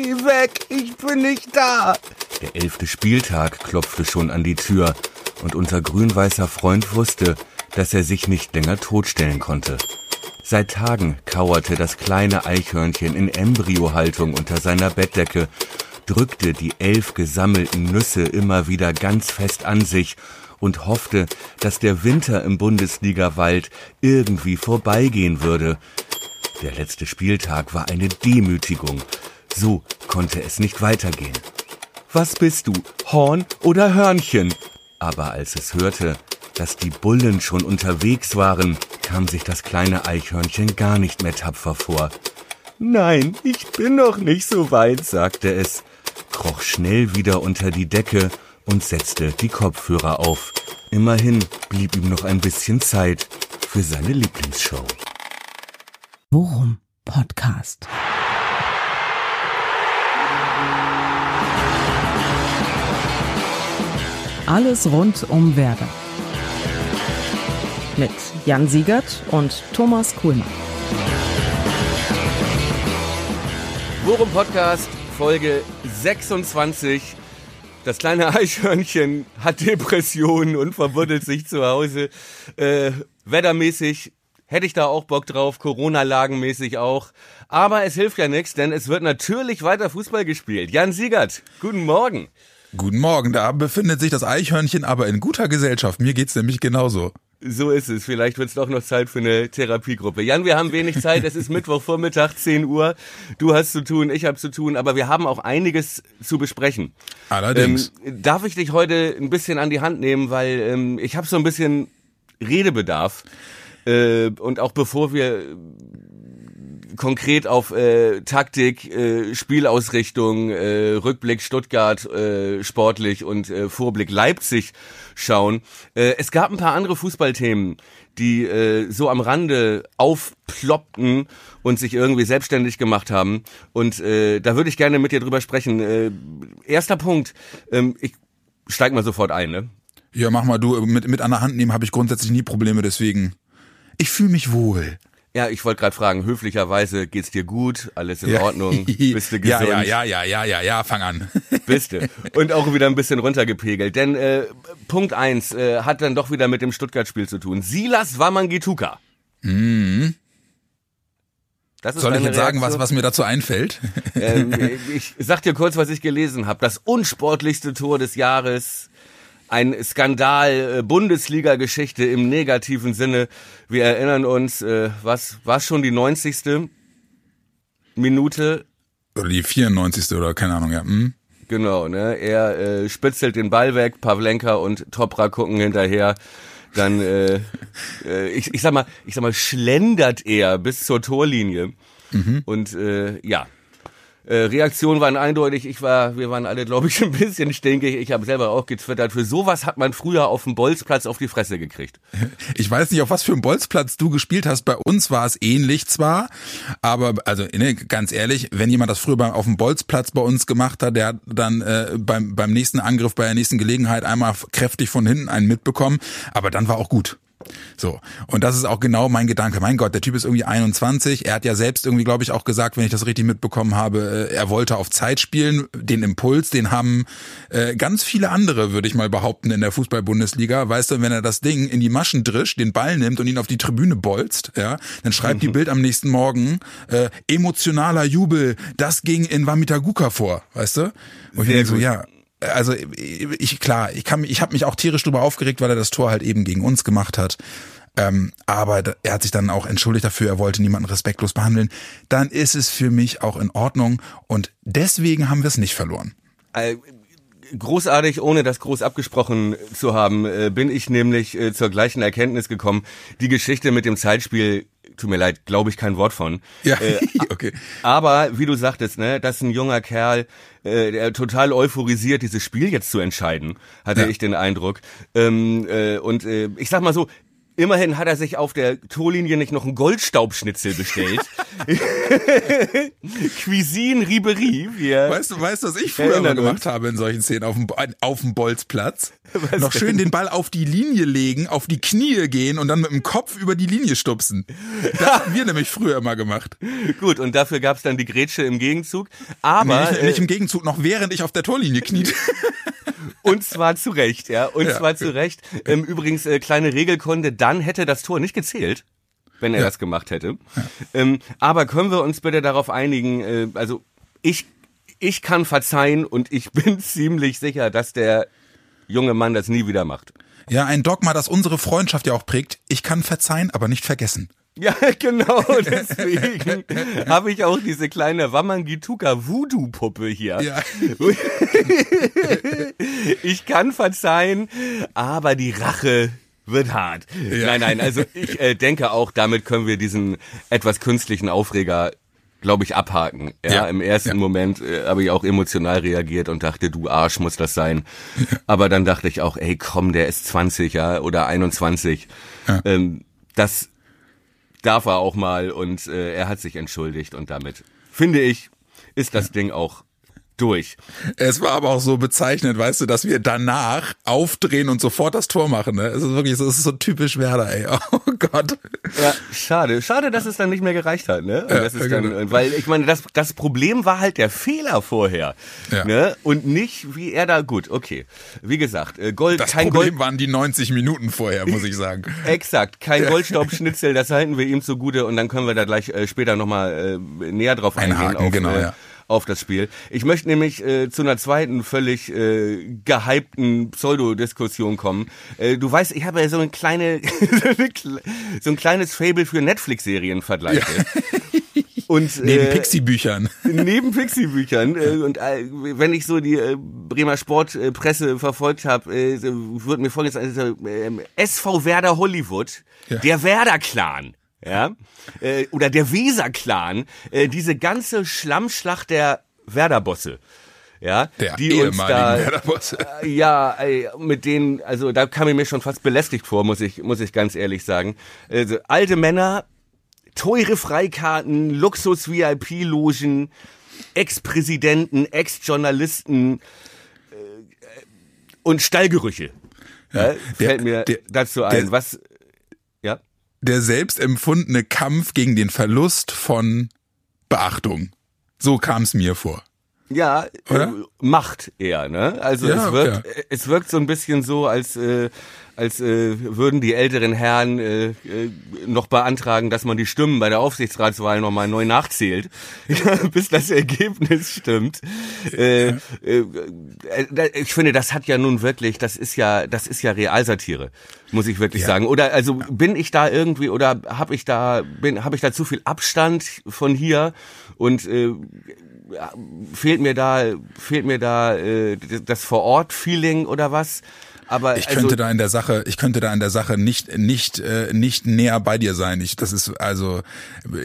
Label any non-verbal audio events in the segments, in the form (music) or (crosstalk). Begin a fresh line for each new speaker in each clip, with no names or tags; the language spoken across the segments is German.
Geh weg, ich bin nicht da.
Der elfte Spieltag klopfte schon an die Tür und unser grün-weißer Freund wusste, dass er sich nicht länger totstellen konnte. Seit Tagen kauerte das kleine Eichhörnchen in Embryohaltung unter seiner Bettdecke, drückte die elf gesammelten Nüsse immer wieder ganz fest an sich und hoffte, dass der Winter im Bundesligawald irgendwie vorbeigehen würde. Der letzte Spieltag war eine Demütigung. So konnte es nicht weitergehen. Was bist du, Horn oder Hörnchen? Aber als es hörte, dass die Bullen schon unterwegs waren, kam sich das kleine Eichhörnchen gar nicht mehr tapfer vor. Nein, ich bin noch nicht so weit, sagte es, kroch schnell wieder unter die Decke und setzte die Kopfhörer auf. Immerhin blieb ihm noch ein bisschen Zeit für seine Lieblingsshow.
Worum Podcast. Alles rund um Werder. Mit Jan Siegert und Thomas Kuhlmann.
Worum Podcast, Folge 26. Das kleine Eichhörnchen hat Depressionen und verbuddelt sich zu Hause. Äh, wettermäßig hätte ich da auch Bock drauf, Corona-lagenmäßig auch. Aber es hilft ja nichts, denn es wird natürlich weiter Fußball gespielt. Jan Siegert, guten Morgen.
Guten Morgen, da befindet sich das Eichhörnchen aber in guter Gesellschaft. Mir geht's nämlich genauso.
So ist es. Vielleicht wird es doch noch Zeit für eine Therapiegruppe. Jan, wir haben wenig Zeit. Es ist Mittwochvormittag, (laughs) 10 Uhr. Du hast zu tun, ich habe zu tun, aber wir haben auch einiges zu besprechen.
Allerdings.
Ähm, darf ich dich heute ein bisschen an die Hand nehmen, weil ähm, ich habe so ein bisschen Redebedarf. Äh, und auch bevor wir konkret auf äh, Taktik, äh, Spielausrichtung, äh, Rückblick Stuttgart äh, sportlich und äh, Vorblick Leipzig schauen. Äh, es gab ein paar andere Fußballthemen, die äh, so am Rande aufploppten und sich irgendwie selbstständig gemacht haben. Und äh, da würde ich gerne mit dir drüber sprechen. Äh, erster Punkt, ähm, ich steig mal sofort ein, ne?
Ja, mach mal du. Mit, mit an der Hand nehmen habe ich grundsätzlich nie Probleme, deswegen. Ich fühle mich wohl.
Ja, ich wollte gerade fragen, höflicherweise geht's dir gut, alles in ja. Ordnung, (laughs) bist du gesund?
Ja, ja, ja, ja, ja, ja, fang an. (laughs)
Bist du. Und auch wieder ein bisschen runtergepegelt, denn äh, Punkt eins äh, hat dann doch wieder mit dem Stuttgart-Spiel zu tun. Silas Wamangituka.
Mhm. Soll ich jetzt sagen, was, was mir dazu einfällt?
Ähm, (laughs) ich sag dir kurz, was ich gelesen habe. Das unsportlichste Tor des Jahres ein Skandal, äh, Bundesliga-Geschichte im negativen Sinne. Wir erinnern uns, äh, was war schon die 90. Minute?
Oder die 94. oder keine Ahnung, ja. Hm?
Genau, ne? Er äh, spitzelt den Ball weg, Pavlenka und Topra gucken hinterher. Dann, äh, (laughs) äh, ich, ich sag mal, ich sag mal, schlendert er bis zur Torlinie. Mhm. Und äh, ja, äh, Reaktionen waren eindeutig. Ich war, wir waren alle, glaube ich, ein bisschen stinkig. Ich habe selber auch getwittert. Für sowas hat man früher auf dem Bolzplatz auf die Fresse gekriegt. (laughs)
Ich weiß nicht, auf was für einem Bolzplatz du gespielt hast. Bei uns war es ähnlich zwar, aber also ne, ganz ehrlich, wenn jemand das früher auf dem Bolzplatz bei uns gemacht hat, der hat dann äh, beim, beim nächsten Angriff, bei der nächsten Gelegenheit einmal kräftig von hinten einen mitbekommen. Aber dann war auch gut. So. Und das ist auch genau mein Gedanke. Mein Gott, der Typ ist irgendwie 21. Er hat ja selbst irgendwie, glaube ich, auch gesagt, wenn ich das richtig mitbekommen habe, äh, er wollte auf Zeit spielen. Den Impuls, den haben äh, ganz viele andere, würde ich mal behaupten, in der Fußball-Bundesliga. Weißt du, wenn er das Ding in die Maschen drischt, den Ball nimmt und ihn auf die Tribüne bolzt, ja, dann schreibt mhm. die Bild am nächsten Morgen, äh, emotionaler Jubel, das ging in Wamitaguka vor, weißt du? Und ich denke so, ja, also ich klar, ich kann ich habe mich auch tierisch drüber aufgeregt, weil er das Tor halt eben gegen uns gemacht hat. Ähm, aber er hat sich dann auch entschuldigt dafür, er wollte niemanden respektlos behandeln. Dann ist es für mich auch in Ordnung und deswegen haben wir es nicht verloren.
Äh, großartig, ohne das groß abgesprochen zu haben, äh, bin ich nämlich äh, zur gleichen Erkenntnis gekommen. Die Geschichte mit dem Zeitspiel tut mir leid, glaube ich kein Wort von.
Ja, äh, (laughs) okay.
Aber wie du sagtest, ne, das ist ein junger Kerl, äh, der total euphorisiert, dieses Spiel jetzt zu entscheiden, hatte ja. ich den Eindruck. Ähm, äh, und äh, ich sag mal so, Immerhin hat er sich auf der Torlinie nicht noch einen Goldstaubschnitzel bestellt. (laughs) Cuisine Ribery.
Weißt du, weißt du, was ich früher immer gemacht habe in solchen Szenen auf dem, auf dem Bolzplatz? Was noch schön den Ball auf die Linie legen, auf die Knie gehen und dann mit dem Kopf über die Linie stupsen. Das haben wir nämlich früher immer gemacht. (laughs)
Gut, und dafür gab's dann die Grätsche im Gegenzug. Aber
nee, nicht, nicht, im Gegenzug, noch während ich auf der Torlinie kniete. (laughs)
Und zwar zu Recht, ja. Und ja. zwar zu Recht. Ähm, übrigens, äh, kleine Regelkunde, dann hätte das Tor nicht gezählt wenn er ja. das gemacht hätte. Ja. Ähm, aber können wir uns bitte darauf einigen, äh, also ich, ich kann verzeihen und ich (laughs) bin ziemlich sicher, dass der junge Mann das nie wieder macht.
Ja, ein Dogma, das unsere Freundschaft ja auch prägt. Ich kann verzeihen, aber nicht vergessen.
Ja, (laughs) genau, deswegen habe ich auch diese kleine Wamangituka Voodoo-Puppe hier. Ja. (laughs) ich kann verzeihen, aber die Rache wird hart. Ja. Nein, nein, also ich äh, denke auch, damit können wir diesen etwas künstlichen Aufreger glaube ich, abhaken. Ja, ja im ersten ja. Moment äh, habe ich auch emotional reagiert und dachte, du Arsch muss das sein. Aber dann dachte ich auch, ey, komm, der ist 20, ja, oder 21. Ja. Ähm, das darf er auch mal und äh, er hat sich entschuldigt und damit finde ich ist das Ding auch durch.
Es war aber auch so bezeichnend, weißt du, dass wir danach aufdrehen und sofort das Tor machen. Ne? Es ist wirklich so, es ist so typisch Werder, ey. (laughs) Oh Gott.
Ja, schade. Schade, dass es dann nicht mehr gereicht hat, ne? Ja, dann, genau. weil ich meine, das, das Problem war halt der Fehler vorher. Ja. Ne? Und nicht, wie er da, gut, okay. Wie gesagt, äh, Gold,
das
kein
Problem
Gold.
waren die 90 Minuten vorher, muss ich sagen. (laughs)
Exakt. Kein Goldstaubschnitzel, das halten wir ihm zugute und dann können wir da gleich äh, später nochmal äh, näher drauf eingehen.
Einhaken, auf, genau, äh, ja
auf das Spiel. Ich möchte nämlich äh, zu einer zweiten völlig äh, gehypten Pseudo-Diskussion kommen. Äh, du weißt, ich habe ja so eine kleine, (laughs) so ein kleines Fable für Netflix-Serien-Vergleiche.
Ja. (laughs) Und, neben äh, Pixie-Büchern. (laughs)
Neben Pixie-Büchern. Äh, und äh, wenn ich so die äh, Bremer Sportpresse äh, verfolgt habe, äh, wird mir folgendes äh, SV Werder Hollywood, ja. der Werder-Clan ja, äh, oder der Weser-Clan, äh, diese ganze Schlammschlacht der Werder-Bosse. Ja,
der
die uns da, äh, ja, mit denen, also da kam ich mir schon fast belästigt vor, muss ich, muss ich ganz ehrlich sagen. Also, alte Männer, teure Freikarten, Luxus-VIP-Logen, Ex-Präsidenten, Ex-Journalisten äh, und Stallgerüche. Ja, der, fällt mir der, dazu ein. Der, Was
der selbst empfundene Kampf gegen den Verlust von Beachtung. So kam es mir vor.
Ja, äh, Macht eher, ne? Also ja, es wirkt, okay. es wirkt so ein bisschen so, als äh, als äh, würden die älteren Herren äh, äh, noch beantragen, dass man die Stimmen bei der Aufsichtsratswahl nochmal neu nachzählt, (laughs) bis das Ergebnis stimmt. Äh, äh, äh, ich finde, das hat ja nun wirklich, das ist ja, das ist ja Realsatire, muss ich wirklich ja. sagen. Oder also bin ich da irgendwie oder habe ich da bin habe ich da zu viel Abstand von hier und äh, fehlt mir da fehlt mir da äh, das Vor-Ort-Feeling oder was? Aber
ich also, könnte da in der Sache, ich könnte da in der Sache nicht nicht äh, nicht näher bei dir sein. Ich, das ist also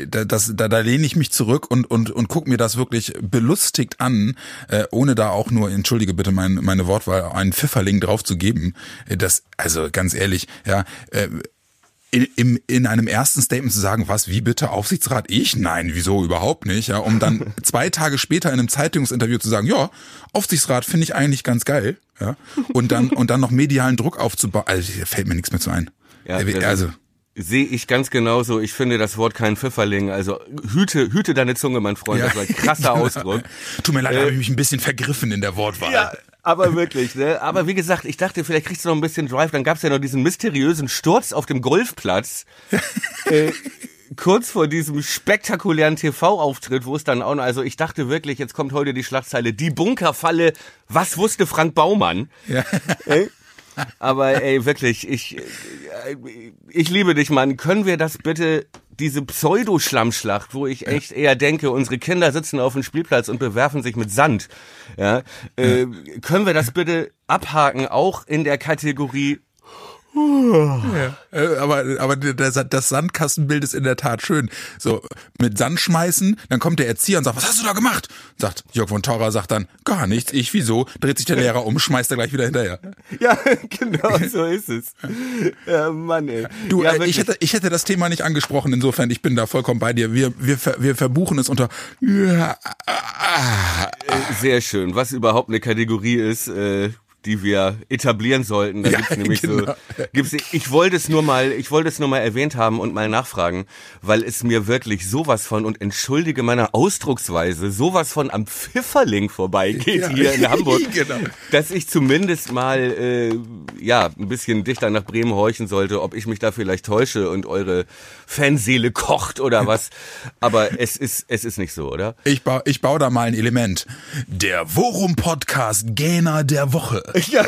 da, das da, da lehne ich mich zurück und und und guck mir das wirklich belustigt an, äh, ohne da auch nur entschuldige bitte mein, meine Wortwahl einen Pfifferling drauf zu geben. Das also ganz ehrlich, ja, äh, in, in, in einem ersten Statement zu sagen, was, wie bitte, Aufsichtsrat? Ich? Nein, wieso überhaupt nicht? Ja, um dann (laughs) zwei Tage später in einem Zeitungsinterview zu sagen, ja, Aufsichtsrat finde ich eigentlich ganz geil. Ja, und dann, und dann noch medialen Druck aufzubauen. Also, fällt mir nichts mehr zu ein.
Ja, also. Sehe ich ganz genauso. Ich finde das Wort kein Pfifferling. Also hüte, hüte deine Zunge, mein Freund. Ja. Das war ein krasser (laughs) Ausdruck.
Tut mir leid, äh, habe ich mich ein bisschen vergriffen in der Wortwahl.
Ja, aber wirklich, ne? Aber wie gesagt, ich dachte, vielleicht kriegst du noch ein bisschen Drive. Dann gab's ja noch diesen mysteriösen Sturz auf dem Golfplatz. (laughs) äh, kurz vor diesem spektakulären TV-Auftritt, wo es dann auch noch, also ich dachte wirklich, jetzt kommt heute die Schlagzeile, die Bunkerfalle, was wusste Frank Baumann? Ja. Äh? Aber ey, wirklich, ich, äh, ich liebe dich, Mann. Können wir das bitte diese Pseudo-Schlammschlacht, wo ich echt eher denke, unsere Kinder sitzen auf dem Spielplatz und bewerfen sich mit Sand. Ja, äh, können wir das bitte abhaken, auch in der Kategorie
Ja, äh, aber aber das, Sandkastenbild ist in der Tat schön. So mit Sand schmeißen, dann kommt der Erzieher und sagt, was hast du da gemacht? Sagt Jörg von Torra sagt dann, gar nichts. Ich wieso? Dreht sich der Lehrer um, schmeißt er gleich wieder hinterher.
Ja, (laughs) genau so ist es. Ja, Mann, ey.
Du,
ja,
äh, ich hätte ich hätte das Thema nicht angesprochen. Insofern, ich bin da vollkommen bei dir. Wir wir wir verbuchen es unter ja,
Äh, Sehr schön. Was überhaupt eine Kategorie ist, äh, die wir etablieren sollten. Da
Ja,
gibt's nämlich
genau.
so. Gibt's, ich wollte es nur mal, ich wollte es nur mal erwähnt haben und mal nachfragen, weil es mir wirklich sowas von und entschuldige meine Ausdrucksweise sowas von am Pfifferling vorbeigeht
Ja.
hier in Hamburg, (laughs)
Genau.
dass ich zumindest mal äh, ja ein bisschen dichter nach Bremen horchen sollte, ob ich mich da vielleicht täusche und eure Fanseele kocht oder was. Aber es ist es ist nicht so, oder?
ich baue ich baue da mal ein Element. Der Worum Podcast Gähner der Woche. (laughs)
Ja.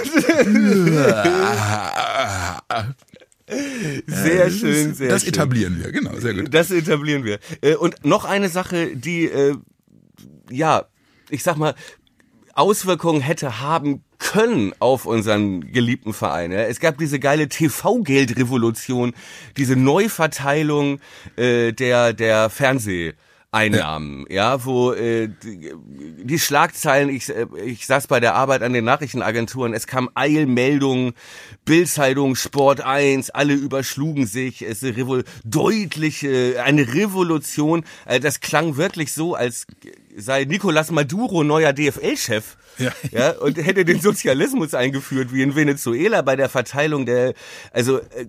Sehr schön, sehr
das
schön.
etablieren wir, genau, sehr gut.
Das etablieren wir. Äh, Und noch eine Sache, die, äh, ja, ich sag mal, Auswirkungen hätte haben können auf unseren geliebten Verein. Es gab diese geile TV-Geldrevolution, diese Neuverteilung äh, der, der Fernseheinnahmen, ja, wo äh, die, die Schlagzeilen, ich, äh, ich saß bei der Arbeit an den Nachrichtenagenturen, es kam Eilmeldungen, Bildzeitung, Sport 1, alle überschlugen sich, es ist eine deutliche, eine Revolution, äh, das klang wirklich so, als sei Nicolas Maduro neuer DFL-Chef.
Ja.
ja, und hätte den Sozialismus eingeführt, wie in Venezuela bei der Verteilung der, also äh,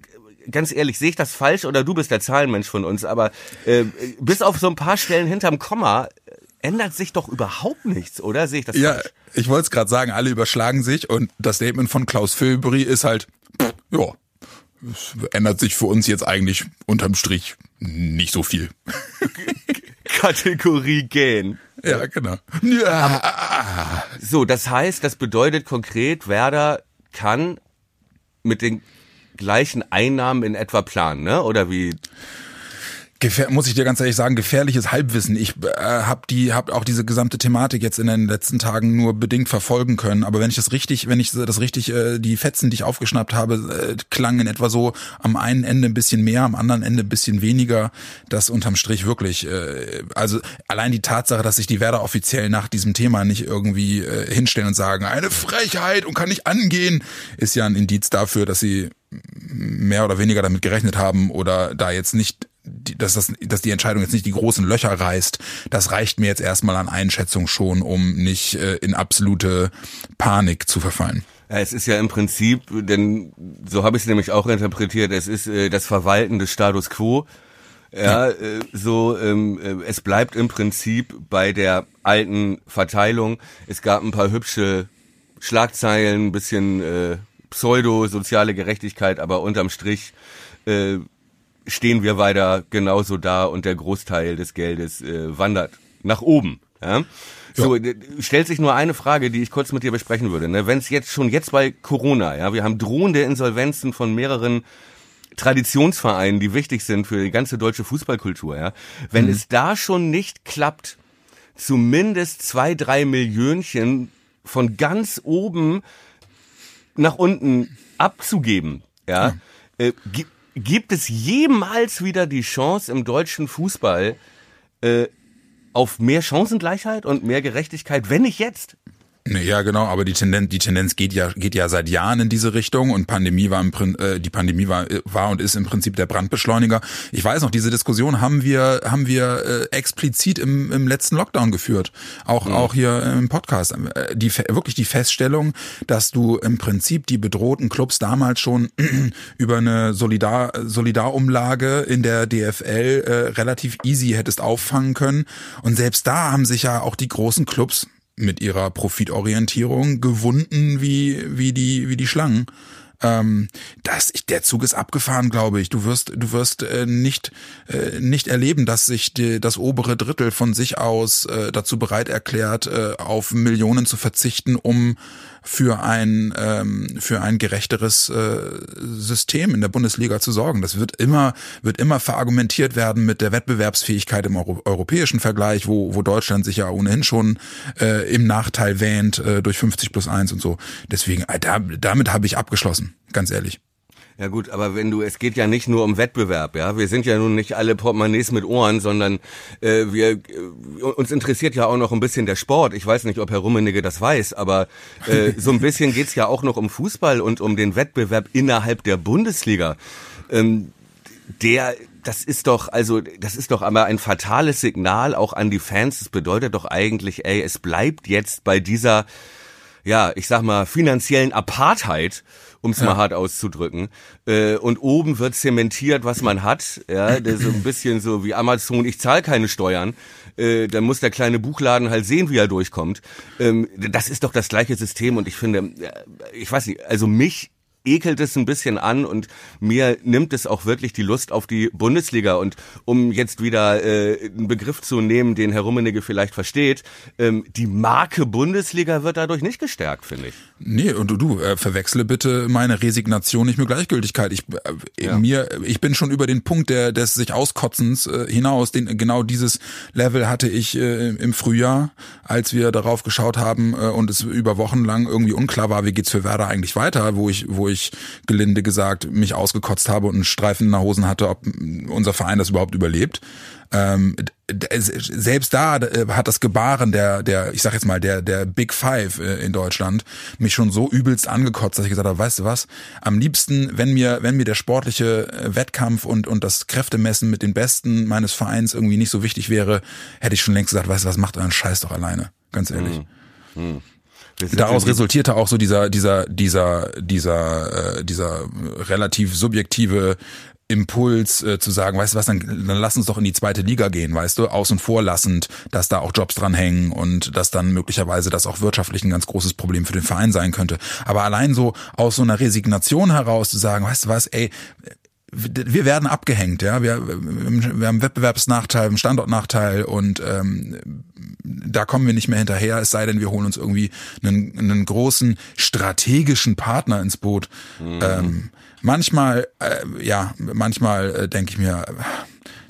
ganz ehrlich, sehe ich das falsch oder du bist der Zahlenmensch von uns, aber äh, bis auf so ein paar Stellen hinterm Komma äh, ändert sich doch überhaupt nichts, oder? Sehe ich das
Ja,
falsch?
ich wollte es gerade sagen, alle überschlagen sich und das Statement von Klaus Filbri ist halt, ja, es ändert sich für uns jetzt eigentlich unterm Strich nicht so viel. (laughs)
Kategorie gehen.
Ja, genau. Ja,
So, das heißt, das bedeutet konkret, Werder kann mit den gleichen Einnahmen in etwa planen, ne? Oder wie?
Gefähr muss ich dir ganz ehrlich sagen, gefährliches Halbwissen. Ich äh, habe die, habe auch diese gesamte Thematik jetzt in den letzten Tagen nur bedingt verfolgen können. Aber wenn ich das richtig, wenn ich das richtig, äh, die Fetzen, die ich aufgeschnappt habe, äh, klangen in etwa so am einen Ende ein bisschen mehr, am anderen Ende ein bisschen weniger. Das unterm Strich wirklich. Äh, also allein die Tatsache, dass sich die Werder offiziell nach diesem Thema nicht irgendwie äh, hinstellen und sagen, eine Frechheit und kann nicht angehen, ist ja ein Indiz dafür, dass sie mehr oder weniger damit gerechnet haben oder da jetzt nicht dass, das, dass die Entscheidung jetzt nicht die großen Löcher reißt, das reicht mir jetzt erstmal an Einschätzung schon, um nicht äh, in absolute Panik zu verfallen.
Ja, es ist ja im Prinzip, denn so habe ich es nämlich auch interpretiert, es ist äh, das Verwalten des Status quo. Ja, äh, so so ähm, äh, es bleibt im Prinzip bei der alten Verteilung. Es gab ein paar hübsche Schlagzeilen, ein bisschen äh, pseudo-soziale Gerechtigkeit, aber unterm Strich äh, stehen wir weiter genauso da und der Großteil des Geldes äh, wandert nach oben. Ja? So, äh, stellt sich nur eine Frage, die ich kurz mit dir besprechen würde. Ne? Wenn es jetzt schon jetzt bei Corona, ja, wir haben drohende Insolvenzen von mehreren Traditionsvereinen, die wichtig sind für die ganze deutsche Fußballkultur, ja. Wenn es da schon nicht klappt, zumindest zwei, drei Millionchen von ganz oben nach unten abzugeben, ja, Äh, gi gibt es jemals wieder die Chance im deutschen Fußball äh, auf mehr Chancengleichheit und mehr Gerechtigkeit, wenn nicht jetzt?
Ja, genau, aber die Tendenz, die Tendenz geht ja, geht ja seit Jahren in diese Richtung und Pandemie war im äh, die Pandemie war, war und ist im Prinzip der Brandbeschleuniger. Ich weiß noch, diese Diskussion haben wir, haben wir äh, explizit im, im letzten Lockdown geführt. Auch, auch hier im Podcast. Äh, Die, wirklich die Feststellung, dass du im Prinzip die bedrohten Clubs damals schon (clears throat) über eine Solidar, Solidarumlage in der DFL äh, relativ easy hättest auffangen können. Und selbst da haben sich ja auch die großen Clubs mit ihrer Profitorientierung gewunden wie, wie die, wie die Schlangen. Ähm, das, der Zug ist abgefahren, glaube ich. Du wirst, du wirst äh, nicht, äh, nicht erleben, dass sich die, das obere Drittel von sich aus äh, dazu bereit erklärt, äh, auf Millionen zu verzichten, um für ein ähm, für ein gerechteres äh, System in der Bundesliga zu sorgen. Das wird immer wird immer verargumentiert werden mit der Wettbewerbsfähigkeit im Euro europäischen Vergleich, wo wo Deutschland sich ja ohnehin schon äh, im Nachteil wähnt äh, durch 50 plus 1 und so. Deswegen äh, da, damit habe ich abgeschlossen, ganz ehrlich.
Ja gut, aber wenn du, es geht ja nicht nur um Wettbewerb, ja. Wir sind ja nun nicht alle Portemonnaies mit Ohren, sondern äh, wir äh, uns interessiert ja auch noch ein bisschen der Sport. Ich weiß nicht, ob Herr Rummenigge das weiß, aber äh, (laughs) so ein bisschen geht's ja auch noch um Fußball und um den Wettbewerb innerhalb der Bundesliga. Ähm, der das ist doch, also, das ist doch aber ein fatales Signal auch an die Fans. Das bedeutet doch eigentlich, ey, es bleibt jetzt bei dieser, ja, ich sag mal, finanziellen Apartheid um es ja. mal hart auszudrücken. Äh, und oben wird zementiert, was man hat. Ja, der so ein bisschen so wie Amazon, ich zahle keine Steuern. Äh, dann muss der kleine Buchladen halt sehen, wie er durchkommt. Ähm, das ist doch das gleiche System und ich finde, äh, ich weiß nicht, also mich ekelt es ein bisschen an und mir nimmt es auch wirklich die Lust auf die Bundesliga. Und um jetzt wieder äh, einen Begriff zu nehmen, den Herr Rummenigge vielleicht versteht, ähm, die Marke Bundesliga wird dadurch nicht gestärkt, finde ich.
Nee, und du, du äh, verwechsle bitte meine Resignation nicht mit Gleichgültigkeit. Ich, äh, ja. mir, ich bin schon über den Punkt der, des sich Auskotzens äh, hinaus. Den, genau dieses Level hatte ich äh, im Frühjahr, als wir darauf geschaut haben äh, und es über Wochen lang irgendwie unklar war, wie geht's für Werder eigentlich weiter, wo ich, wo ich ich gelinde gesagt mich ausgekotzt habe und einen Streifen in der Hosen hatte, ob unser Verein das überhaupt überlebt. Ähm, selbst da äh, hat das Gebaren der, der, ich sag jetzt mal, der, der Big Five äh, in Deutschland mich schon so übelst angekotzt, dass ich gesagt habe, weißt du was, am liebsten, wenn mir, wenn mir der sportliche äh, Wettkampf und, und das Kräftemessen mit den Besten meines Vereins irgendwie nicht so wichtig wäre, hätte ich schon längst gesagt, weißt du was, macht euren Scheiß doch alleine. Ganz ehrlich. Hm. Hm. Daraus resultierte auch so dieser, dieser, dieser, dieser, äh, dieser relativ subjektive Impuls äh, zu sagen, weißt du was, dann, dann lass uns doch in die zweite Liga gehen, weißt du, außen vor lassend, dass da auch Jobs dran hängen und dass dann möglicherweise das auch wirtschaftlich ein ganz großes Problem für den Verein sein könnte. Aber allein so aus so einer Resignation heraus zu sagen, weißt du was, ey, wir werden abgehängt, ja. Wir, wir haben Wettbewerbsnachteil, einen Standortnachteil und ähm, da kommen wir nicht mehr hinterher, es sei denn, wir holen uns irgendwie einen, einen großen strategischen Partner ins Boot. Mhm. Ähm, manchmal, äh, ja, manchmal äh, denke ich mir,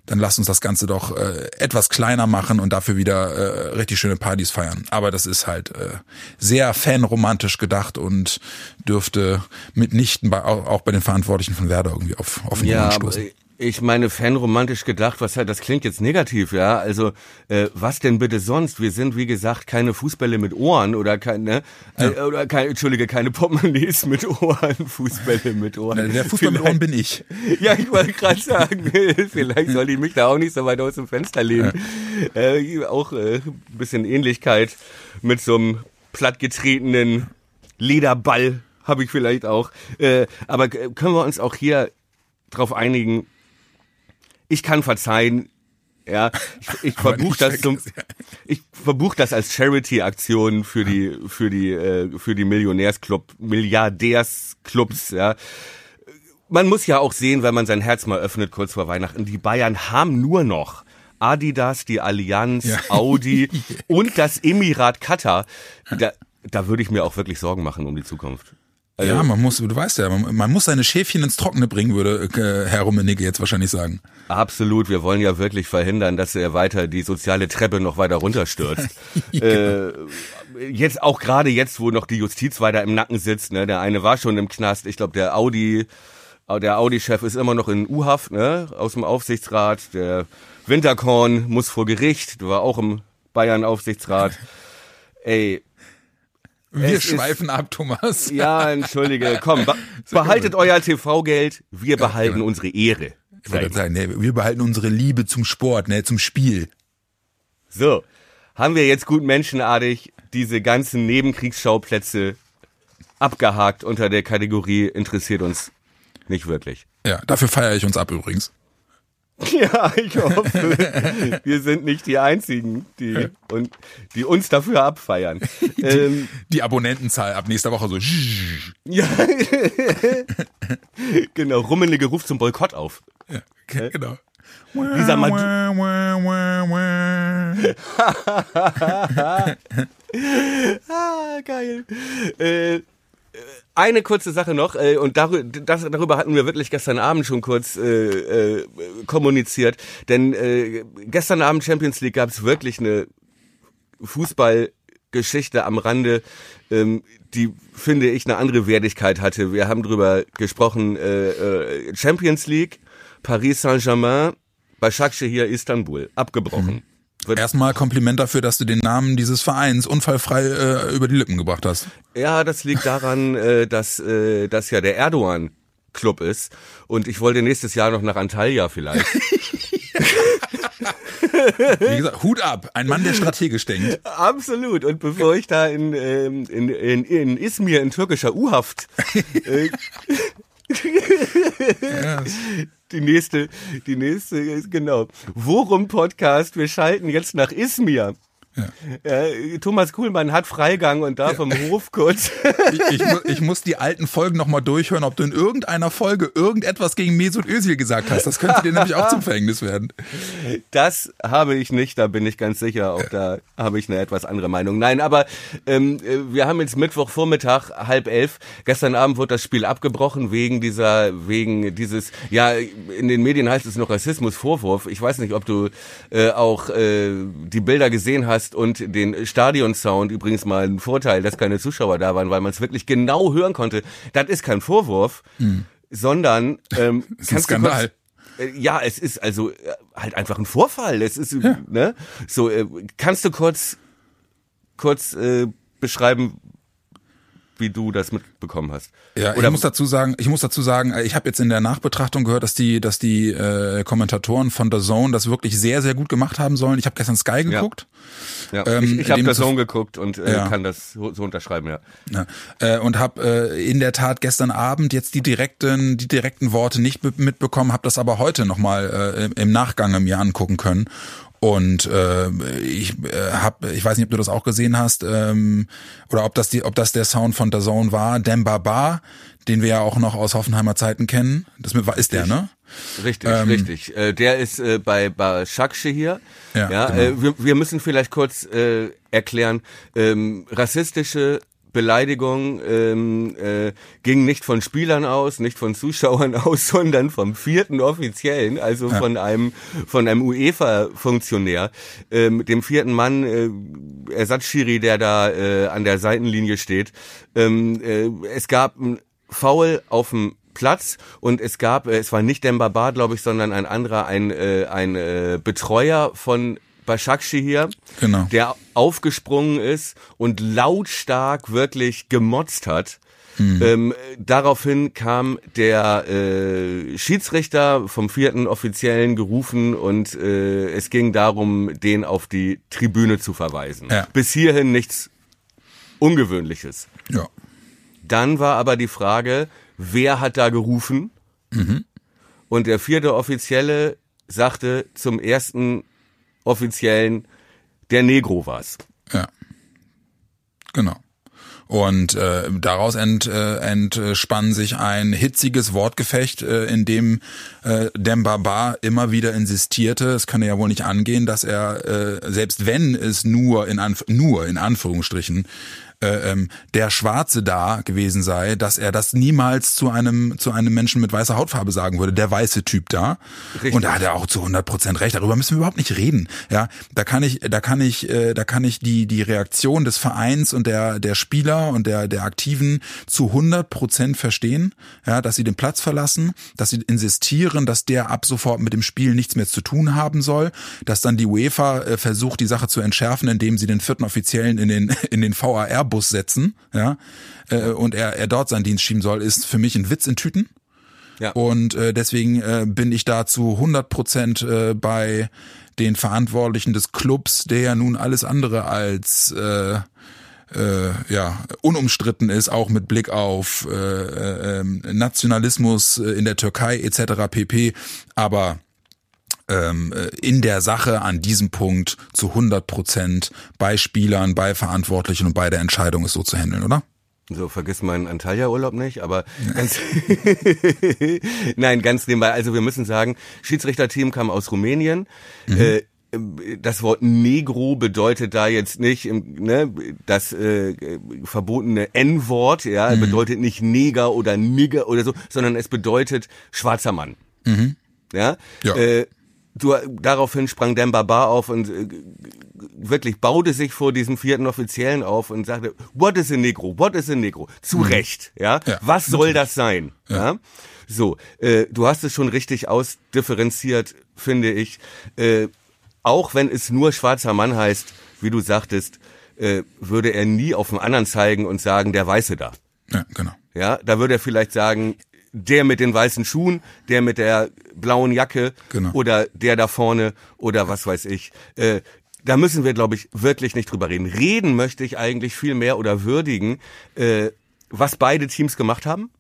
dann lass uns das Ganze doch äh, etwas kleiner machen und dafür wieder äh, richtig schöne Partys feiern. Aber das ist halt äh, sehr fanromantisch gedacht und dürfte mitnichten bei, auch, auch bei den Verantwortlichen von Werder irgendwie auf, auf den ja, stoßen.
Ich meine, fanromantisch gedacht, was halt, das klingt jetzt negativ, ja. Also, äh, was denn bitte sonst? Wir sind, wie gesagt, keine Fußbälle mit Ohren oder keine, ja. äh, oder keine, Entschuldige, keine Portemonnaies mit Ohren, (laughs) Fußbälle mit Ohren.
Der Fußball mit Ohren bin ich.
Ja, ich wollte gerade sagen, (laughs) vielleicht soll ich mich da auch nicht so weit aus dem Fenster lehnen. Ja. Äh, auch äh, bisschen Ähnlichkeit mit so einem plattgetretenen Lederball habe ich vielleicht auch. Äh, aber können wir uns auch hier drauf einigen, ich kann verzeihen, ja, ich, ich verbuche das zum, ich verbuche das als Charity-Aktion für die, für die, äh, für die Millionärsclub, Milliardärsclubs, ja. Man muss ja auch sehen, wenn man sein Herz mal öffnet kurz vor Weihnachten, die Bayern haben nur noch Adidas, die Allianz, ja. Audi (laughs) und das Emirat Qatar. Da, da würde ich mir auch wirklich Sorgen machen um die Zukunft.
Also, ja, man muss, du weißt ja, man, man, muss seine Schäfchen ins Trockene bringen, würde äh, Herr Rummenigge jetzt wahrscheinlich sagen.
Absolut, wir wollen ja wirklich verhindern, dass er weiter die soziale Treppe noch weiter runterstürzt. (laughs) ja. äh, jetzt auch gerade jetzt, wo noch die Justiz weiter im Nacken sitzt, ne, der eine war schon im Knast, ich glaube der Audi, der Audi-Chef ist immer noch in U-Haft, ne, aus dem Aufsichtsrat, der Winterkorn muss vor Gericht, du war auch im Bayern-Aufsichtsrat. (laughs) Ey,
wir es schweifen ist, ab, Thomas.
Ja, entschuldige. Komm, (laughs) behaltet euer TV-Geld, wir behalten genau. unsere Ehre.
Ich wollte sagen, nee, wir behalten unsere Liebe zum Sport, ne, zum Spiel.
So, haben wir jetzt gut menschenartig diese ganzen Nebenkriegsschauplätze abgehakt unter der Kategorie interessiert uns nicht wirklich.
Ja, dafür feiere ich uns ab übrigens. (laughs)
Ja, ich hoffe, wir sind nicht die Einzigen, die, und, die uns dafür abfeiern. (laughs)
Die, ähm, die Abonnentenzahl ab nächster Woche so. Ja. (laughs)
genau, Rummelige ruft zum Boykott auf.
Ja, genau.
Dieser Mad ah, geil. Äh, eine kurze Sache noch, äh, und darüber, das, darüber hatten wir wirklich gestern Abend schon kurz äh, äh, kommuniziert. Denn äh, gestern Abend Champions League gab es wirklich eine Fußball Geschichte am Rande, ähm, die finde ich eine andere Wertigkeit hatte. Wir haben drüber gesprochen, äh, äh, Champions League, Paris Saint-Germain, hier Istanbul, abgebrochen.
Mhm. Erstmal Kompliment dafür, dass du den Namen dieses Vereins unfallfrei äh, über die Lippen gebracht hast.
Ja, das liegt daran, (laughs) äh, dass äh, das ja der Erdogan Club ist und ich wollte nächstes Jahr noch nach Antalya vielleicht. (laughs) (laughs)
Wie gesagt, Hut ab, ein Mann, der strategisch denkt.
Absolut. Und bevor ich da in, ähm, in, in, in Izmir in türkischer U-Haft äh, die nächste, die nächste genau. Worum Podcast? Wir schalten jetzt nach Izmir. Ja. Äh, Thomas Kuhlmann hat Freigang und darf ja. im Hof kurz. (laughs)
ich, ich, ich, (laughs) muss die alten Folgen nochmal durchhören, ob du in irgendeiner Folge irgendetwas gegen Mesut Özil gesagt hast. Das könnte dir nämlich auch zum Verhängnis werden.
Das habe ich nicht, da bin ich ganz sicher. Auch da habe ich eine etwas andere Meinung. Nein, aber ähm, wir haben jetzt Mittwochvormittag, halb elf. Gestern Abend wurde das Spiel abgebrochen wegen dieser, wegen dieses, ja, in den Medien heißt es noch Rassismusvorwurf. Ich weiß nicht, ob du äh, auch äh, die Bilder gesehen hast und den Stadionsound übrigens mal ein Vorteil, dass keine Zuschauer da waren, weil man es wirklich genau hören konnte. Das ist kein Vorwurf, hm. sondern ähm, (laughs)
das ist ein Skandal.
Kurz, äh, ja, es ist also äh, halt einfach ein Vorfall. Es ist ja. ne so. Äh, kannst du kurz kurz äh, beschreiben, wie du das mitbekommen hast.
Ja, Oder ich muss dazu sagen, ich muss dazu sagen, ich habe jetzt in der Nachbetrachtung gehört, dass die, dass die äh, Kommentatoren von The Zone das wirklich sehr, sehr gut gemacht haben sollen. Ich habe gestern Sky geguckt.
Ja, ja. Ähm, ich, ich habe The Zone geguckt und äh, ja. kann das so, so unterschreiben, ja.
ja. Äh, und habe äh, in der Tat gestern Abend jetzt die direkten, die direkten Worte nicht mitbekommen, habe das aber heute nochmal äh, im Nachgang mir angucken können und äh, ich äh, habe, ich weiß nicht, ob du das auch gesehen hast, ähm, oder ob das die, ob das der Sound von der Zone war, Demba Bar, den wir ja auch noch aus Hoffenheimer Zeiten kennen. Das ist der, ne?
Richtig, ähm, richtig. Äh, der ist äh, bei Bashaksche hier. Ja, ja genau. äh, wir, wir müssen vielleicht kurz äh, erklären, ähm, rassistische Beleidigung ähm, äh, ging nicht von Spielern aus, nicht von Zuschauern (laughs) aus, sondern vom vierten Offiziellen, also ja. von einem von einem UEFA-Funktionär, ähm, dem vierten Mann, äh, Ersatzschiri, der da äh, an der Seitenlinie steht. Ähm, äh, es gab ein Foul auf dem Platz und es gab, äh, es war nicht Demba Bar, glaube ich, sondern ein anderer, ein, äh, ein äh, Betreuer von Bashakshi hier, genau. der aufgesprungen ist und lautstark wirklich gemotzt hat. Mhm. Ähm, daraufhin kam der äh, Schiedsrichter vom vierten Offiziellen gerufen und äh, es ging darum, den auf die Tribüne zu verweisen. Ja. Bis hierhin nichts Ungewöhnliches.
Ja.
Dann war aber die Frage, wer hat da gerufen? Mhm. Und der vierte Offizielle sagte zum ersten offiziellen, der Negro war's.
Ja. Genau. Und äh, daraus ent, äh, entspann sich ein hitziges Wortgefecht, äh, in dem äh, Dembaba immer wieder insistierte, es könne ja wohl nicht angehen, dass er, äh, selbst wenn es nur in, Anf nur in Anführungsstrichen äh, ähm, der Schwarze da gewesen sei, dass er das niemals zu einem zu einem Menschen mit weißer Hautfarbe sagen würde, der weiße Typ da. Richtig. Und da hat er auch zu 100 Prozent recht. Darüber müssen wir überhaupt nicht reden. Ja, da kann ich, da kann ich, äh, da kann ich die die Reaktion des Vereins und der der Spieler und der der Aktiven zu 100 Prozent verstehen. Ja, dass sie den Platz verlassen, dass sie insistieren, dass der ab sofort mit dem Spiel nichts mehr zu tun haben soll, dass dann die UEFA äh, versucht, die Sache zu entschärfen, indem sie den vierten Offiziellen in den (laughs) in den VAR Bus setzen, ja, äh, und er, er dort seinen Dienst schieben soll, ist für mich ein Witz in Tüten. Ja. Und äh, deswegen äh, bin ich da zu 100 Prozent äh, bei den Verantwortlichen des Clubs, der ja nun alles andere als äh, äh, ja unumstritten ist, auch mit Blick auf äh, äh, ähm, Nationalismus äh, in der Türkei etc. pp. Aber ähm, äh, in der Sache an diesem Punkt zu 100 Prozent bei Spielern, bei Verantwortlichen und bei der Entscheidung ist so zu handeln, oder?
So, vergiss meinen Antalya-Urlaub nicht, aber ganz (laughs) Nein, ganz nebenbei. Also wir müssen sagen, Schiedsrichterteam kam aus Rumänien. Mhm. Äh, das Wort Negro bedeutet da jetzt nicht ne, das äh, verbotene N-Wort, ja, mhm. bedeutet nicht Neger oder Nigger oder so, sondern es bedeutet schwarzer Mann. Mhm. Ja, ja. Äh, du, daraufhin sprang Demba Bar auf und äh, wirklich baute sich vor diesem vierten Offiziellen auf und sagte, what is a Negro? What is a Negro? Zu Recht, ja?
Ja,
Was soll das sein? Ja.
Ja.
So, äh, du hast es schon richtig ausdifferenziert, finde ich. Äh, auch wenn es nur schwarzer Mann heißt, wie du sagtest, äh, würde er nie auf den anderen zeigen und sagen, der Weiße da.
Ja, genau.
Ja, da würde er vielleicht sagen, der mit den weißen Schuhen, der mit der blauen Jacke
Genau.
oder der da vorne oder was weiß ich. Äh, da müssen wir, glaube ich, wirklich nicht drüber reden. Reden möchte ich eigentlich viel mehr oder würdigen, äh, was beide Teams gemacht haben.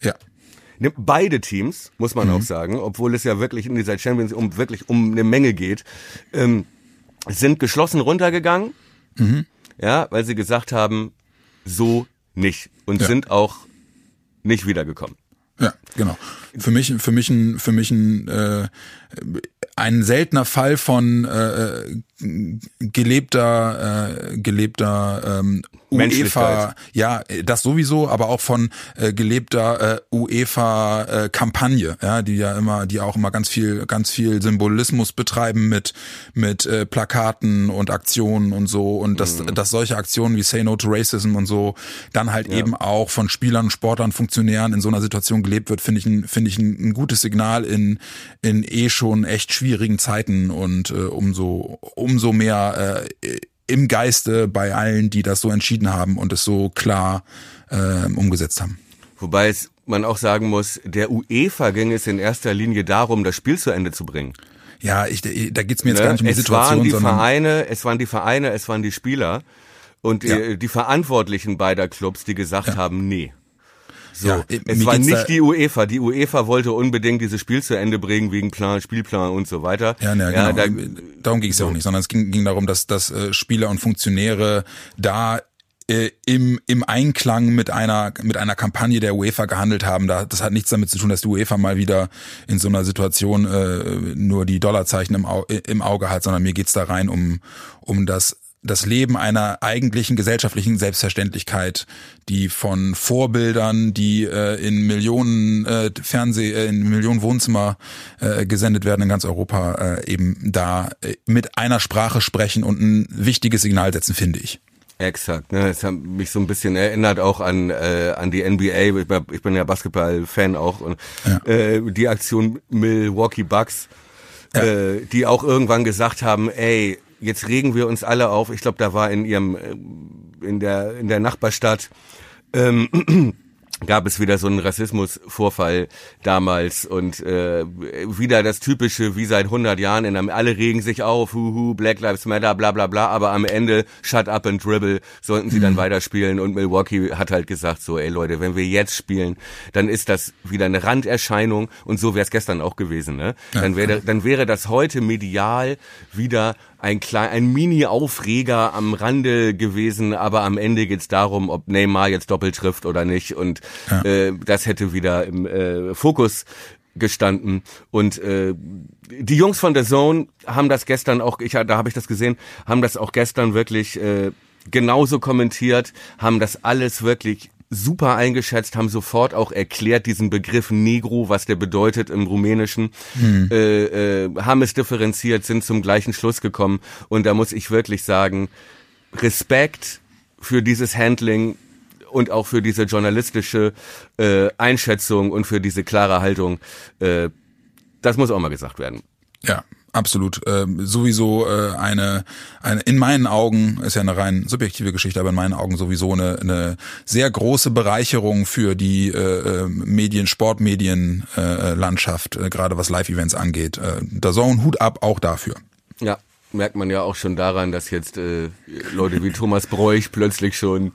Ja.
Ne, Beide Teams, muss man auch sagen, obwohl es ja wirklich in dieser Champions um wirklich um eine Menge geht, ähm, sind geschlossen runtergegangen, ja, weil sie gesagt haben, so nicht und
Ja.
sind auch nicht wiedergekommen.
Ja, genau. Für mich, für mich ein, für mich ein, äh, ein seltener Fall von äh, gelebter, äh, gelebter ähm, UEFA, ja, das sowieso, aber auch von äh, gelebter äh, UEFA äh, Kampagne, ja, die ja immer, die auch immer ganz viel, ganz viel Symbolismus betreiben mit mit äh, Plakaten und Aktionen und so. Und dass, dass solche Aktionen wie Say No to Racism und so dann halt eben auch von Spielern, Sportlern, Funktionären in so einer Situation gelebt wird, finde ich ein, finde ich ein, ein gutes Signal in in eh schon echt schwierigen Zeiten. Und äh, umso umso mehr äh, im Geiste bei allen, die das so entschieden haben und es so klar äh, umgesetzt haben.
Wobei es man auch sagen muss, der UEFA ging es in erster Linie darum, das Spiel zu Ende zu bringen.
Ja, ich, da geht's mir jetzt
Ne?
gar nicht um die
es
Situation,
waren die Vereine, es waren die Vereine, es waren die Spieler und die,
Ja.
die Verantwortlichen beider Clubs, die gesagt haben, nee. So,
Ja, äh,
es war nicht die UEFA. Die UEFA wollte unbedingt dieses Spiel zu Ende bringen wegen Plan, Spielplan und so weiter.
Ja, ne, genau.
da,
darum ging es ja auch nicht, sondern es ging, ging darum, dass, dass äh, Spieler und Funktionäre da äh, im, im Einklang mit einer mit einer Kampagne der UEFA gehandelt haben. Da, das hat nichts damit zu tun, dass die UEFA mal wieder in so einer Situation äh, nur die Dollarzeichen im, Au im Auge hat, sondern mir geht's da rein um, um das das Leben einer eigentlichen gesellschaftlichen Selbstverständlichkeit, die von Vorbildern, die äh, in Millionen äh, Fernseh, äh, in Millionen Wohnzimmer äh, gesendet werden in ganz Europa, äh, eben da äh, mit einer Sprache sprechen und ein wichtiges Signal setzen, finde ich.
Exakt, ne? Es hat mich so ein bisschen erinnert auch an äh, an die NBA. Ich bin- ja Basketball-Fan auch und
Ja.
äh, die Aktion Milwaukee Bucks, äh, die auch irgendwann gesagt haben, ey, jetzt regen wir uns alle auf. Ich glaube, da war in ihrem äh, in der in der Nachbarstadt ähm, (clears throat) gab es wieder so einen Rassismusvorfall damals und äh, wieder das typische wie seit 100 Jahren in einem, alle regen sich auf, huhu, Black Lives Matter, bla bla bla, aber am Ende shut up and dribble sollten sie dann weiterspielen und Milwaukee hat halt gesagt so, ey Leute, wenn wir jetzt spielen, dann ist das wieder eine Randerscheinung und so wäre es gestern auch gewesen, ne? Dann wäre dann wäre das heute medial wieder ein klein, ein Mini-Aufreger am Rande gewesen, aber am Ende geht's darum, ob Neymar jetzt doppelt trifft oder nicht. Und äh, das hätte wieder im äh, Fokus gestanden. Und äh, die Jungs von The Zone haben das gestern auch, ich, da habe ich das gesehen, haben das auch gestern wirklich äh, genauso kommentiert, haben das alles wirklich super eingeschätzt, haben sofort auch erklärt diesen Begriff Negro, was der bedeutet im Rumänischen, äh, äh, haben es differenziert, sind zum gleichen Schluss gekommen und da muss ich wirklich sagen, Respekt für dieses Handling und auch für diese journalistische äh, Einschätzung und für diese klare Haltung. Äh, das muss auch mal gesagt werden.
Ja, absolut. Ähm, sowieso äh, eine, eine, in meinen Augen, ist ja eine rein subjektive Geschichte, aber in meinen Augen sowieso eine, eine sehr große Bereicherung für die äh, äh, Medien, Sportmedienlandschaft, äh, Landschaft, äh, gerade was Live-Events angeht. Äh, der Zone, Hut ab auch dafür.
Ja, merkt man ja auch schon daran, dass jetzt äh, Leute wie Thomas Bräuch plötzlich schon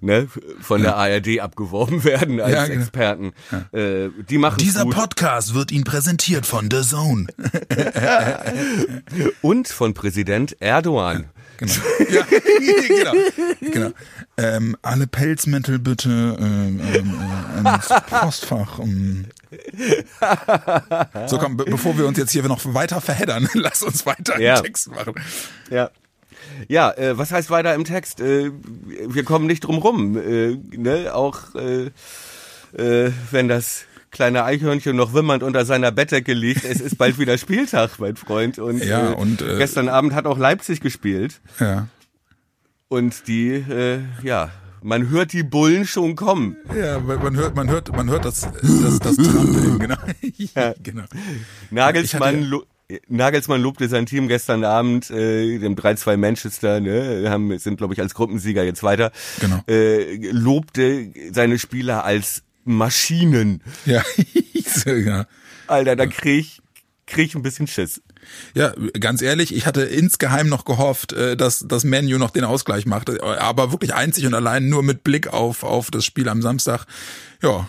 ne, von der ARD abgeworben werden als
Ja, genau.
Experten. Äh, die machen gut.
Podcast wird Ihnen präsentiert von The Zone. (laughs)
und von Präsident Erdogan.
Genau. Ja, (laughs) genau. genau. Ähm, alle Pelzmäntel bitte ähm, ähm, äh, ins Postfach. Um. So komm, be bevor wir uns jetzt hier noch weiter verheddern, (laughs) lass uns weiter
Ja.
im Text machen.
Ja. Ja, äh, was heißt weiter im Text? Äh, wir kommen nicht drum rum, äh, ne? Auch äh, äh, wenn das kleine Eichhörnchen noch wimmernd unter seiner Bettdecke liegt. Es ist bald wieder Spieltag, mein Freund. Und,
Ja,
äh,
und, äh,
gestern Abend hat auch Leipzig gespielt.
Ja.
Und die, äh, ja, man hört die Bullen schon kommen.
Ja, man hört, man hört, man hört das, das, das Trampeln, genau. (laughs)
Ja.
genau.
Nagelsmann,
Ich
lo Nagelsmann lobte sein Team gestern Abend, äh, dem 3-2 Manchester, ne, haben, sind, glaube ich, als Gruppensieger jetzt weiter,
Genau.
äh, lobte seine Spieler als Maschinen.
Ja, (laughs) ja.
Alter, da krieg ich, krieg ich ein bisschen Schiss.
Ja, ganz ehrlich, ich hatte insgeheim noch gehofft, äh, dass das Menu noch den Ausgleich macht, aber wirklich einzig und allein nur mit Blick auf auf das Spiel am Samstag. Ja,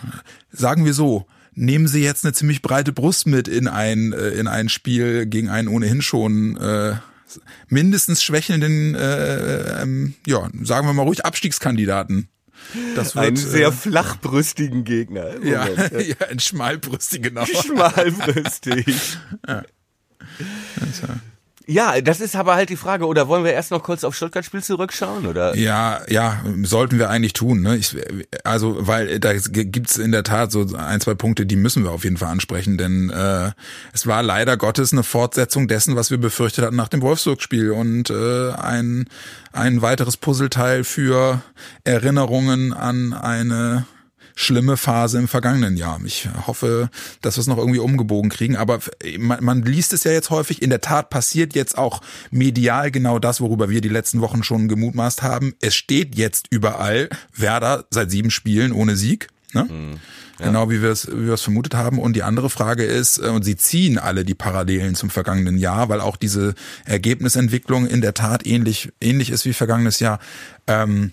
sagen wir so, nehmen Sie jetzt eine ziemlich breite Brust mit in ein äh, in ein Spiel gegen einen ohnehin schon äh, mindestens schwächelnden, äh, ähm, ja, sagen wir mal ruhig Abstiegskandidaten. Das wird
Einen sehr
äh,
flachbrüstigen Gegner.
ja, (laughs) ja, ein schmalbrüstig genau.
Schmalbrüstig. Ja, das ist aber halt die Frage. Oder wollen wir erst noch kurz auf Stuttgart-Spiel zurückschauen? Oder?
Ja, ja, sollten wir eigentlich tun. Ne? Ich, also, weil da gibt's in der Tat so ein, zwei Punkte, die müssen wir auf jeden Fall ansprechen, denn äh, es war leider Gottes eine Fortsetzung dessen, was wir befürchtet hatten nach dem Wolfsburg-Spiel und äh, ein, ein weiteres Puzzleteil für Erinnerungen an eine schlimme Phase im vergangenen Jahr. Ich hoffe, dass wir es noch irgendwie umgebogen kriegen. Aber man, man liest es ja jetzt häufig. In der Tat passiert jetzt auch medial genau das, worüber wir die letzten Wochen schon gemutmaßt haben. Es steht jetzt überall Werder seit sieben Spielen ohne Sieg. Ne? Genau wie wir es wie wir es vermutet haben. Und die andere Frage ist, äh, und sie ziehen alle die Parallelen zum vergangenen Jahr, weil auch diese Ergebnisentwicklung in der Tat ähnlich ähnlich ist wie vergangenes Jahr. Ähm,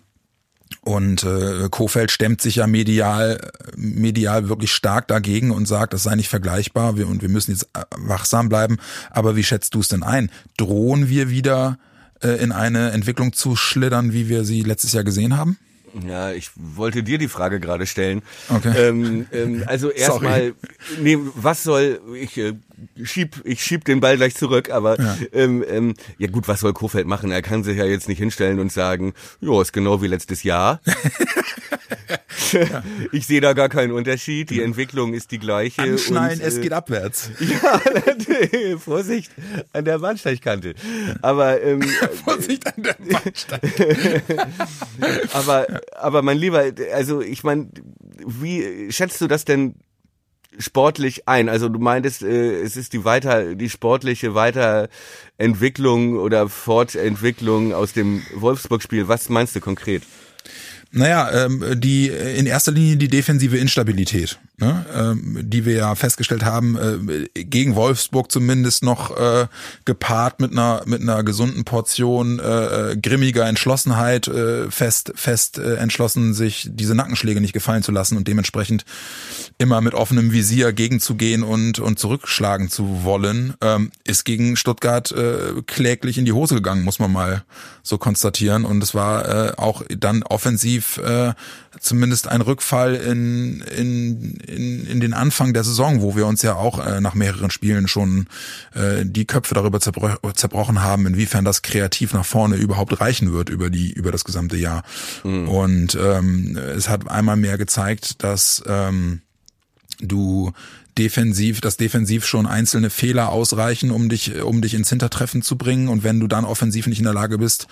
und äh, Kofeld stemmt sich ja medial, medial wirklich stark dagegen und sagt, das sei nicht vergleichbar wir, und wir müssen jetzt äh, wachsam bleiben. Aber wie schätzt du es denn ein? Drohen wir wieder äh, in eine Entwicklung zu schlittern, wie wir sie letztes Jahr gesehen haben?
Ja, ich wollte dir die Frage gerade stellen.
Okay.
Ähm, ähm, also (laughs) erstmal, nee, was soll, ich äh, schieb, ich schieb den Ball gleich zurück, aber ja. Ähm, ähm, ja gut, was soll Kofeld machen? Er kann sich ja jetzt nicht hinstellen und sagen, ja, ist genau wie letztes Jahr. (laughs) (laughs) ich sehe da gar keinen Unterschied. Die Entwicklung ist die gleiche.
Anschneiden,
und,
es geht abwärts. (laughs)
Ja, Vorsicht an der Bahnsteigkante. Aber ähm,
Vorsicht an der Bahnsteigkante.
aber aber mein Lieber, also ich meine, wie schätzt du das denn sportlich ein? Also du meintest, äh, es ist die weiter die sportliche Weiterentwicklung oder Fortentwicklung aus dem Wolfsburg-Spiel. Was meinst du konkret?
Naja, ähm, die in erster Linie die defensive Instabilität, ne? ähm, die wir ja festgestellt haben, äh, gegen Wolfsburg zumindest noch äh, gepaart mit einer mit einer gesunden Portion äh, grimmiger Entschlossenheit, äh, fest fest äh, entschlossen, sich diese Nackenschläge nicht gefallen zu lassen und dementsprechend immer mit offenem Visier gegenzugehen und und zurückschlagen zu wollen, ähm, ist gegen Stuttgart äh, kläglich in die Hose gegangen, muss man mal so konstatieren. Und es war äh, auch dann offensiv äh, zumindest ein Rückfall in, in, in, in den Anfang der Saison, wo wir uns ja auch äh, nach mehreren Spielen schon äh, die Köpfe darüber zerbro zerbrochen haben, inwiefern das kreativ nach vorne überhaupt reichen wird über die über das gesamte Jahr. Mhm. Und ähm, es hat einmal mehr gezeigt, dass ähm, du defensiv, dass defensiv schon einzelne Fehler ausreichen, um dich, um dich ins Hintertreffen zu bringen. Und wenn du dann offensiv nicht in der Lage bist,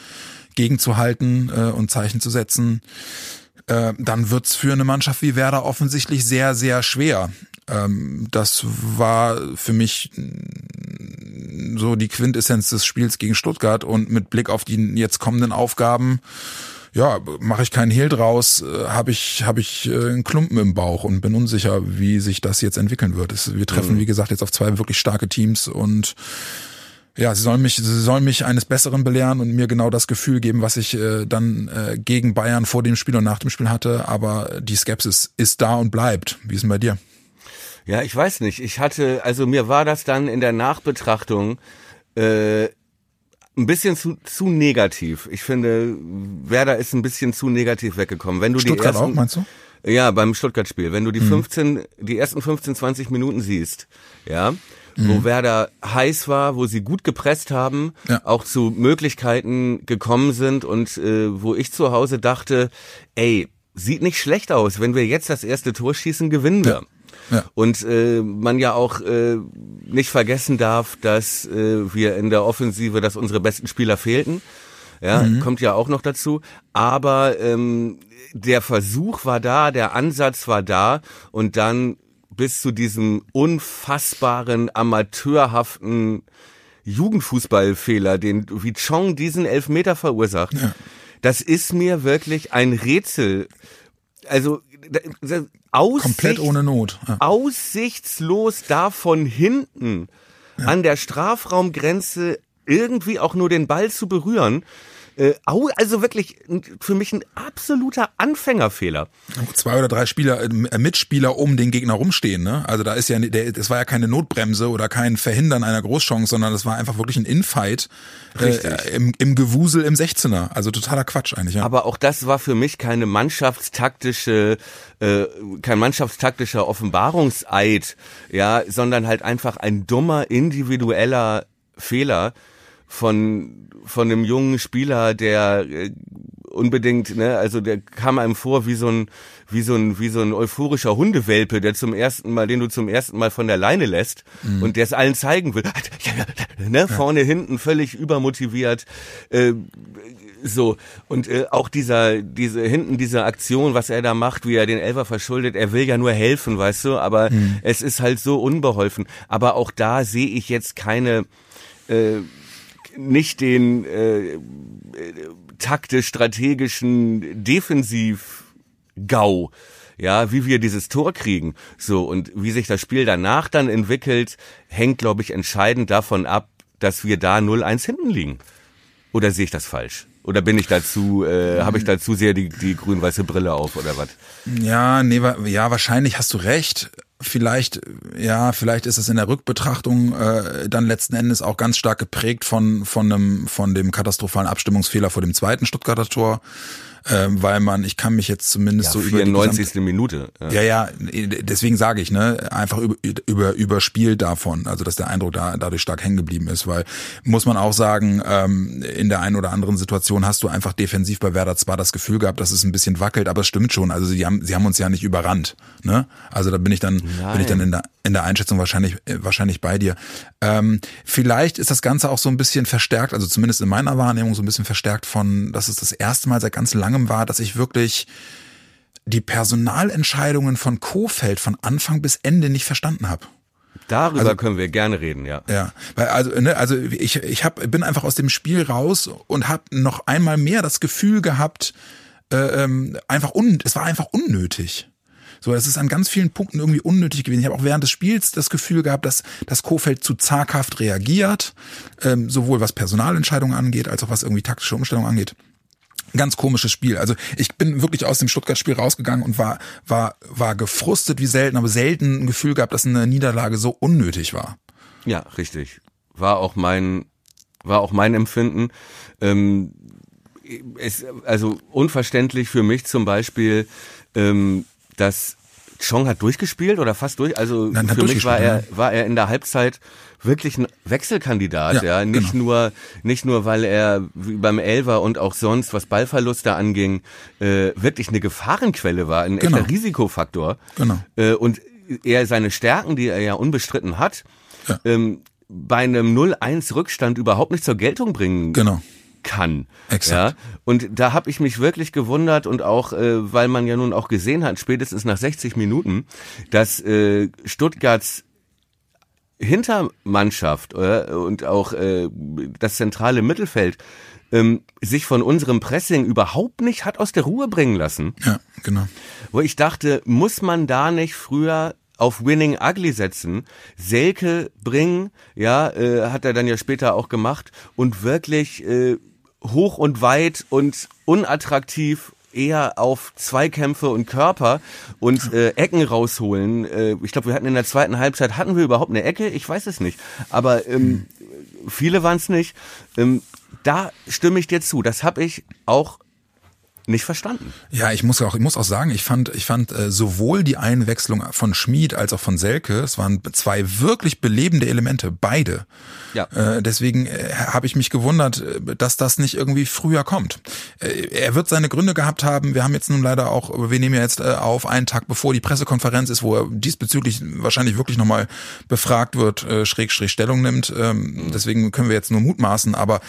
gegenzuhalten äh, und Zeichen zu setzen, äh, dann wird's für eine Mannschaft wie Werder offensichtlich sehr, sehr schwer. Ähm, das war für mich so die Quintessenz des Spiels gegen Stuttgart und mit Blick auf die jetzt kommenden Aufgaben ja, mache ich keinen Hehl draus, äh, habe ich habe ich äh, einen Klumpen im Bauch und bin unsicher, wie sich das jetzt entwickeln wird. Wir treffen, mhm. wie gesagt, jetzt auf zwei wirklich starke Teams und ja, sie sollen mich, sie sollen mich eines Besseren belehren und mir genau das Gefühl geben, was ich äh, dann äh, gegen Bayern vor dem Spiel und nach dem Spiel hatte. Aber die Skepsis ist da und bleibt. Wie ist denn bei dir?
Ja, ich weiß nicht. Ich hatte, also mir war das dann in der Nachbetrachtung äh, ein bisschen zu, zu negativ. Ich finde, Werder ist ein bisschen zu negativ weggekommen. Wenn du
Stuttgart
die ersten,
auch, meinst du?
Ja, beim Stuttgart-Spiel. Wenn du die 15, die ersten 15, 20 Minuten siehst, ja, wo Werder heiß war, wo sie gut gepresst haben,
Ja.
auch zu Möglichkeiten gekommen sind und äh, wo ich zu Hause dachte, ey, sieht nicht schlecht aus, wenn wir jetzt das erste Tor schießen, gewinnen wir. Ja. Und äh, man ja auch äh, nicht vergessen darf, dass äh, wir in der Offensive, dass unsere besten Spieler fehlten. Ja, mhm. kommt ja auch noch dazu. Aber ähm, der Versuch war da, der Ansatz war da und dann bis zu diesem unfassbaren, amateurhaften Jugendfußballfehler, den wie Chong diesen Elfmeter verursacht. Ja. Das ist mir wirklich ein Rätsel. Also
Aussicht, komplett ohne Not.
Ja. Aussichtslos da von hinten ja. an der Strafraumgrenze irgendwie auch nur den Ball zu berühren. Äh, also wirklich für mich ein absoluter Anfängerfehler.
Zwei oder drei Spieler, äh, Mitspieler um den Gegner rumstehen, ne? Also da ist ja, das war ja keine Notbremse oder kein Verhindern einer Großchance, sondern das war einfach wirklich ein Infight äh, im, im Gewusel im 16er. Also totaler Quatsch eigentlich. Ja.
Aber auch das war für mich keine mannschaftstaktische, äh, kein mannschaftstaktischer Offenbarungseid, ja, sondern halt einfach ein dummer individueller Fehler von von einem jungen Spieler, der äh, unbedingt, ne, also der kam einem vor wie so ein wie so ein wie so ein euphorischer Hundewelpe, der zum ersten Mal, den du zum ersten Mal von der Leine lässt mhm. und der es allen zeigen will, ne, vorne hinten völlig übermotiviert. Äh, so und äh, auch dieser diese hinten diese Aktion, was er da macht, wie er den Elfer verschuldet, er will ja nur helfen, weißt du, aber mhm. es ist halt so unbeholfen. Aber auch da sehe ich jetzt keine äh, nicht den äh, taktisch-strategischen Defensiv-GAU, ja, wie wir dieses Tor kriegen. So, und wie sich das Spiel danach dann entwickelt, hängt, glaube ich, entscheidend davon ab, dass wir da 0-1 hinten liegen. Oder sehe ich das falsch? Oder bin ich dazu, äh, habe ich dazu sehr die, die grün-weiße Brille auf oder was?
Ja, nee, ja, wahrscheinlich hast du recht vielleicht, ja, vielleicht ist es in der Rückbetrachtung äh, dann letzten Endes auch ganz stark geprägt von, von, einem, von dem katastrophalen Abstimmungsfehler vor dem zweiten Stuttgarter Tor ähm, weil man, ich kann mich jetzt zumindest
ja, so 94. über Minute.
Ja. ja, ja, deswegen sage ich, ne, einfach über, über überspielt davon, also dass der Eindruck da dadurch stark hängen geblieben ist, weil muss man auch sagen, ähm, in der einen oder anderen Situation hast du einfach defensiv bei Werder zwar das Gefühl gehabt, dass es ein bisschen wackelt, aber es stimmt schon. Also sie haben, sie haben uns ja nicht überrannt, ne? Also da bin ich dann, Nein. bin ich dann in der in der Einschätzung wahrscheinlich wahrscheinlich bei dir. Ähm, vielleicht ist das Ganze auch so ein bisschen verstärkt, also zumindest in meiner Wahrnehmung so ein bisschen verstärkt von, dass es das erste Mal seit ganz langem war, dass ich wirklich die Personalentscheidungen von Kofeld von Anfang bis Ende nicht verstanden habe.
Darüber also, können wir gerne reden, ja.
Ja, weil also ne, also ich ich hab, bin einfach aus dem Spiel raus und habe noch einmal mehr das Gefühl gehabt, äh, ähm, einfach un, es war einfach unnötig. So, es ist an ganz vielen Punkten irgendwie unnötig gewesen. Ich habe auch während des Spiels das Gefühl gehabt, dass das Kofeld zu zaghaft reagiert, ähm, sowohl was Personalentscheidungen angeht, als auch was irgendwie taktische Umstellungen angeht ganz komisches Spiel. Also ich bin wirklich aus dem Stuttgart-Spiel rausgegangen und war, war, war gefrustet wie selten, aber selten ein Gefühl gehabt, dass eine Niederlage so unnötig war.
Ja, richtig. War auch mein, war auch mein Empfinden. Ähm, es, also unverständlich für mich zum Beispiel, ähm, dass Chong hat durchgespielt oder fast durch. Also Nein, für mich war er, war er in der Halbzeit wirklich ein Wechselkandidat, ja, ja. nicht genau. nur nicht nur weil er wie beim Elver und auch sonst was Ballverluste anging äh, wirklich eine Gefahrenquelle war, ein genau. echter Risikofaktor. Genau. Äh, und er seine Stärken, die er ja unbestritten hat, ja. Ähm, bei einem 0-1 Rückstand überhaupt nicht zur Geltung bringen genau kann. Exakt. Ja? Und da habe ich mich wirklich gewundert und auch, äh, weil man ja nun auch gesehen hat, spätestens nach 60 Minuten, dass äh, Stuttgarts Hintermannschaft äh, und auch äh, das zentrale Mittelfeld ähm, sich von unserem Pressing überhaupt nicht hat aus der Ruhe bringen lassen.
Ja, genau.
Wo ich dachte, muss man da nicht früher auf Winning Ugly setzen, Selke bringen, ja, äh, hat er dann ja später auch gemacht und wirklich äh, hoch und weit und unattraktiv eher auf Zweikämpfe und Körper und äh, Ecken rausholen. Äh, ich glaube, wir hatten in der zweiten Halbzeit, hatten wir überhaupt eine Ecke? Ich weiß es nicht. Aber ähm, viele waren es nicht. Ähm, da stimme ich dir zu. Das habe ich auch nicht verstanden.
Ja, ich muss auch, ich muss auch sagen, ich fand, ich fand äh, sowohl die Einwechslung von Schmid als auch von Selke, es waren zwei wirklich belebende Elemente, beide.
Ja.
Äh, deswegen äh, habe ich mich gewundert, äh, dass das nicht irgendwie früher kommt. Äh, er wird seine Gründe gehabt haben. Wir haben jetzt nun leider auch, wir nehmen ja jetzt äh, auf einen Tag bevor die Pressekonferenz ist, wo er diesbezüglich wahrscheinlich wirklich nochmal befragt wird, äh, schräg, schräg Stellung nimmt. Ähm, deswegen können wir jetzt nur mutmaßen. Aber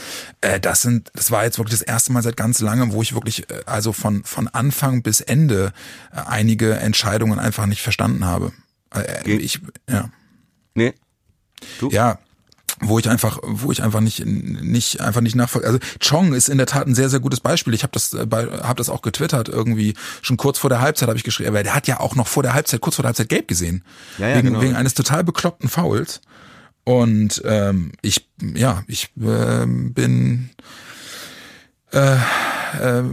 äh, das sind, das war jetzt wirklich das erste Mal seit ganz langem, wo ich wirklich also von, von Anfang bis Ende einige Entscheidungen einfach nicht verstanden habe. Ich, ja.
Nee. Du?
Ja, wo ich einfach, wo ich einfach nicht, nicht einfach nicht nachvollziehen. Also Chong ist in der Tat ein sehr, sehr gutes Beispiel. Ich habe das, äh, bei, hab das auch getwittert irgendwie schon kurz vor der Halbzeit habe ich geschrieben, weil der hat ja auch noch vor der Halbzeit, kurz vor der Halbzeit gelb gesehen,
Ja, ja,
wegen,
genau.
wegen eines total bekloppten Fouls. Und ähm, ich, ja, ich ähm, bin äh, äh,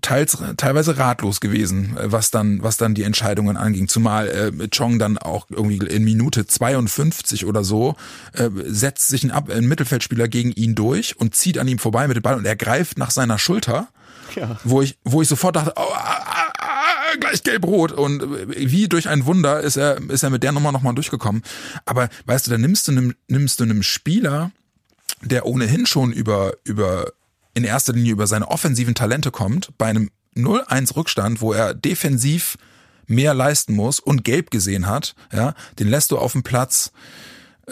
teils, teilweise ratlos gewesen, äh, was dann, was dann die Entscheidungen anging. Zumal äh, Chong dann auch irgendwie in Minute 52 oder so äh, setzt sich ein, Ab ein Mittelfeldspieler gegen ihn durch und zieht an ihm vorbei mit dem Ball und er greift nach seiner Schulter.
Ja.
Wo ich, wo ich sofort dachte, oh, ah, ah, gleich gelb-rot und äh, wie durch ein Wunder ist er, ist er mit der Nummer nochmal durchgekommen. Aber weißt du, da nimmst du einem, nimmst du einem Spieler, der ohnehin schon über, über, in erster Linie über seine offensiven Talente kommt, bei einem 0-1 Rückstand, wo er defensiv mehr leisten muss und gelb gesehen hat, ja, den lässt du auf dem Platz,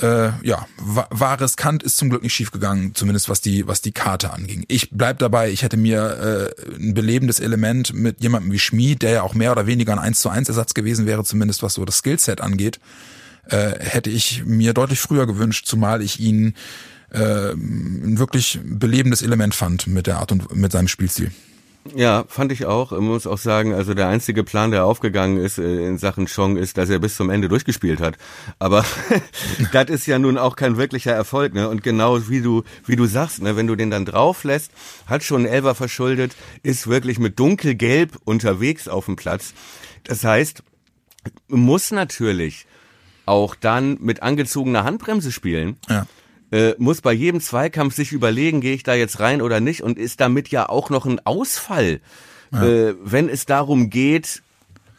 äh, ja, war, war riskant, ist zum Glück nicht schiefgegangen, zumindest was die, was die Karte anging. Ich bleib dabei, ich hätte mir äh, ein belebendes Element mit jemandem wie Schmid, der ja auch mehr oder weniger ein 1 zu 1 Ersatz gewesen wäre, zumindest was so das Skillset angeht, äh, hätte ich mir deutlich früher gewünscht, zumal ich ihn äh, ein wirklich belebendes Element fand mit der Art und mit seinem Spielstil.
Ja, fand ich auch. Ich muss auch sagen, also der einzige Plan, der aufgegangen ist äh, in Sachen Chong, ist, dass er bis zum Ende durchgespielt hat. Aber (laughs) das ist ja nun auch kein wirklicher Erfolg, ne? Und genau wie du, wie du sagst, ne, wenn du den dann drauf lässt, hat schon Elfer verschuldet, ist wirklich mit dunkelgelb unterwegs auf dem Platz. Das heißt, muss natürlich auch dann mit angezogener Handbremse spielen
Ja.
Äh, muss bei jedem Zweikampf sich überlegen, gehe ich da jetzt rein oder nicht und ist damit ja auch noch ein Ausfall, äh, wenn es darum geht,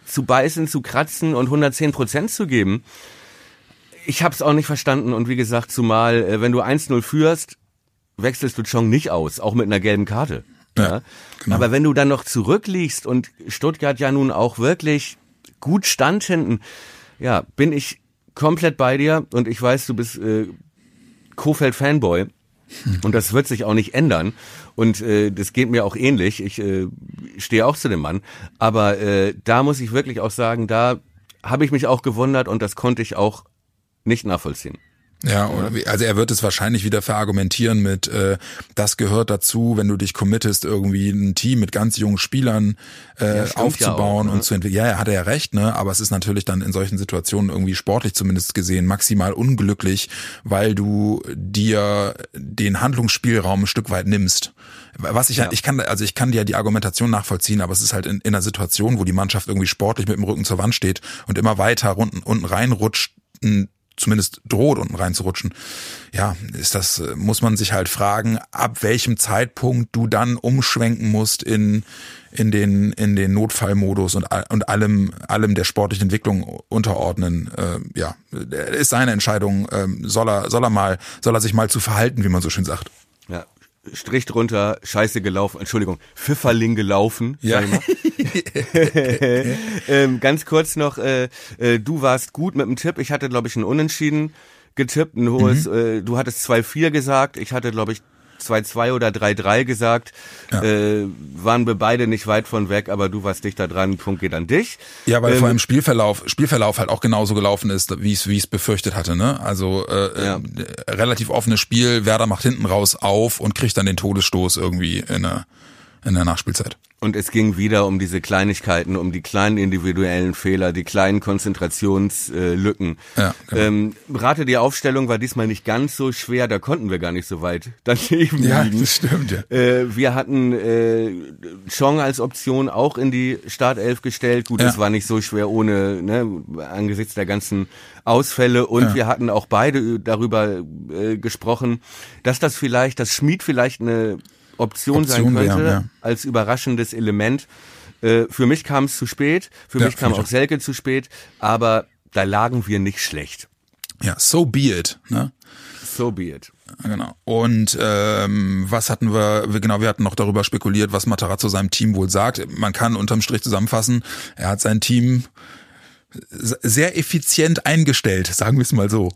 zu beißen, zu kratzen und 110 Prozent zu geben. Ich habe es auch nicht verstanden und wie gesagt, zumal äh, wenn du 1-0 führst, wechselst du Chong nicht aus, auch mit einer gelben Karte.
Ja, genau.
Aber wenn du dann noch zurückliegst und Stuttgart ja nun auch wirklich gut stand hinten, ja, bin ich komplett bei dir und ich weiß, du bist äh, Kofeld-Fanboy. (laughs) Und das wird sich auch nicht ändern. Und äh, das geht mir auch ähnlich. Ich äh, stehe auch zu dem Mann. Aber äh, da muss ich wirklich auch sagen, da habe ich mich auch gewundert und das konnte ich auch nicht nachvollziehen.
Ja, oder wie, also er wird es wahrscheinlich wieder verargumentieren mit, äh, das gehört dazu, wenn du dich committest, irgendwie ein Team mit ganz jungen Spielern äh,
Ja,
aufzubauen
ja auch, ne?
und zu entwickeln. Ja, er hat er ja recht, ne? Aber es ist natürlich dann in solchen Situationen irgendwie sportlich zumindest gesehen maximal unglücklich, weil du dir den Handlungsspielraum ein Stück weit nimmst. Was ich ja. ich kann, also ich kann dir die Argumentation nachvollziehen, aber es ist halt in, in einer Situation, wo die Mannschaft irgendwie sportlich mit dem Rücken zur Wand steht und immer weiter unten, unten reinrutscht, zumindest droht, unten reinzurutschen. Ja, ist das, äh, muss man sich halt fragen, ab welchem Zeitpunkt du dann umschwenken musst in, in den, in den Notfallmodus und, und allem, allem der sportlichen Entwicklung unterordnen. Äh, ja, ist seine Entscheidung, ähm, soll er, soll er mal, soll er sich mal zu verhalten, wie man so schön sagt.
Strich drunter, scheiße gelaufen, Entschuldigung, Pfifferling gelaufen.
Ja. (laughs) (laughs)
ähm, ganz kurz noch, äh, äh, du warst gut mit dem Tipp. Ich hatte, glaube ich, ein Unentschieden getippt, ein hohes,
Mhm.
äh, du hattest 2-4 gesagt, ich hatte, glaube ich, 2-2 oder 3-3 gesagt. Äh, waren wir beide nicht weit von weg, aber du warst dichter dran, Punkt geht an dich.
Ja, weil
Ähm,
vor allem Spielverlauf, Spielverlauf halt auch genauso gelaufen ist, wie es wie ich es befürchtet hatte. Ne? Also äh,
Ja.
äh, relativ offenes Spiel. Werder macht hinten raus auf und kriegt dann den Todesstoß irgendwie in der in der Nachspielzeit.
Und es ging wieder um diese Kleinigkeiten, um die kleinen individuellen Fehler, die kleinen Konzentrationslücken.
Ja, genau.
ähm, rate, die Aufstellung war diesmal nicht ganz so schwer, da konnten wir gar nicht so weit daneben liegen.
stimmt ja.
Äh, wir hatten äh, Chong als Option auch in die Startelf gestellt. Gut,
Ja.
das war nicht so schwer ohne, ne, angesichts der ganzen Ausfälle. Und
Ja.
wir hatten auch beide darüber äh, gesprochen, dass das vielleicht, dass Schmid vielleicht eine Option, sein
Option
könnte,
wären, ja.
als überraschendes Element. Äh, für mich kam es zu spät, für
Ja,
mich kam auch Selke zu spät, aber da lagen wir nicht schlecht.
Ja, so be it. Ne?
So be it.
Genau. Und ähm, was hatten wir, genau, wir hatten noch darüber spekuliert, was Matarazzo seinem Team wohl sagt. Man kann unterm Strich zusammenfassen, er hat sein Team sehr effizient eingestellt, sagen wir es mal so.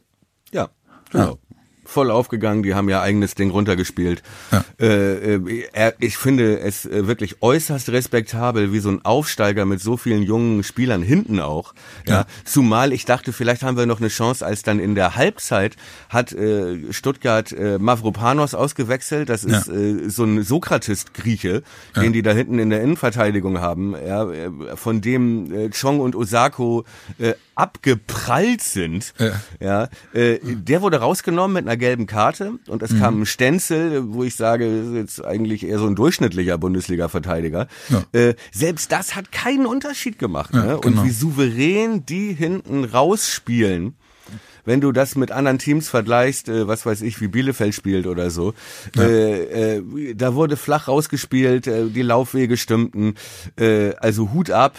Ja, genau. Voll aufgegangen, die haben ihr eigenes Ding runtergespielt.
Ja.
Äh, äh, ich finde es äh, wirklich äußerst respektabel, wie so ein Aufsteiger mit so vielen jungen Spielern hinten auch. Ja.
Ja.
Zumal ich dachte, vielleicht haben wir noch eine Chance, als dann in der Halbzeit hat äh, Stuttgart äh, Mavropanos ausgewechselt. Das ist
Ja.
äh, so ein Sokrates-Grieche, den die da hinten in der Innenverteidigung haben, ja, äh, von dem äh, Chong und Osako äh, abgeprallt sind.
Ja.
Ja, äh, der wurde rausgenommen mit einer gelben Karte und es kam ein Stenzel, wo ich sage, das ist jetzt eigentlich eher so ein durchschnittlicher Bundesliga-Verteidiger.
Ja.
Äh, selbst das hat keinen Unterschied gemacht.
Ja,
ne?
genau.
Und wie souverän die hinten rausspielen. Wenn du das mit anderen Teams vergleichst, äh, was weiß ich, wie Bielefeld spielt oder so, äh, äh, da wurde flach rausgespielt, äh, die Laufwege stimmten, äh, also Hut ab.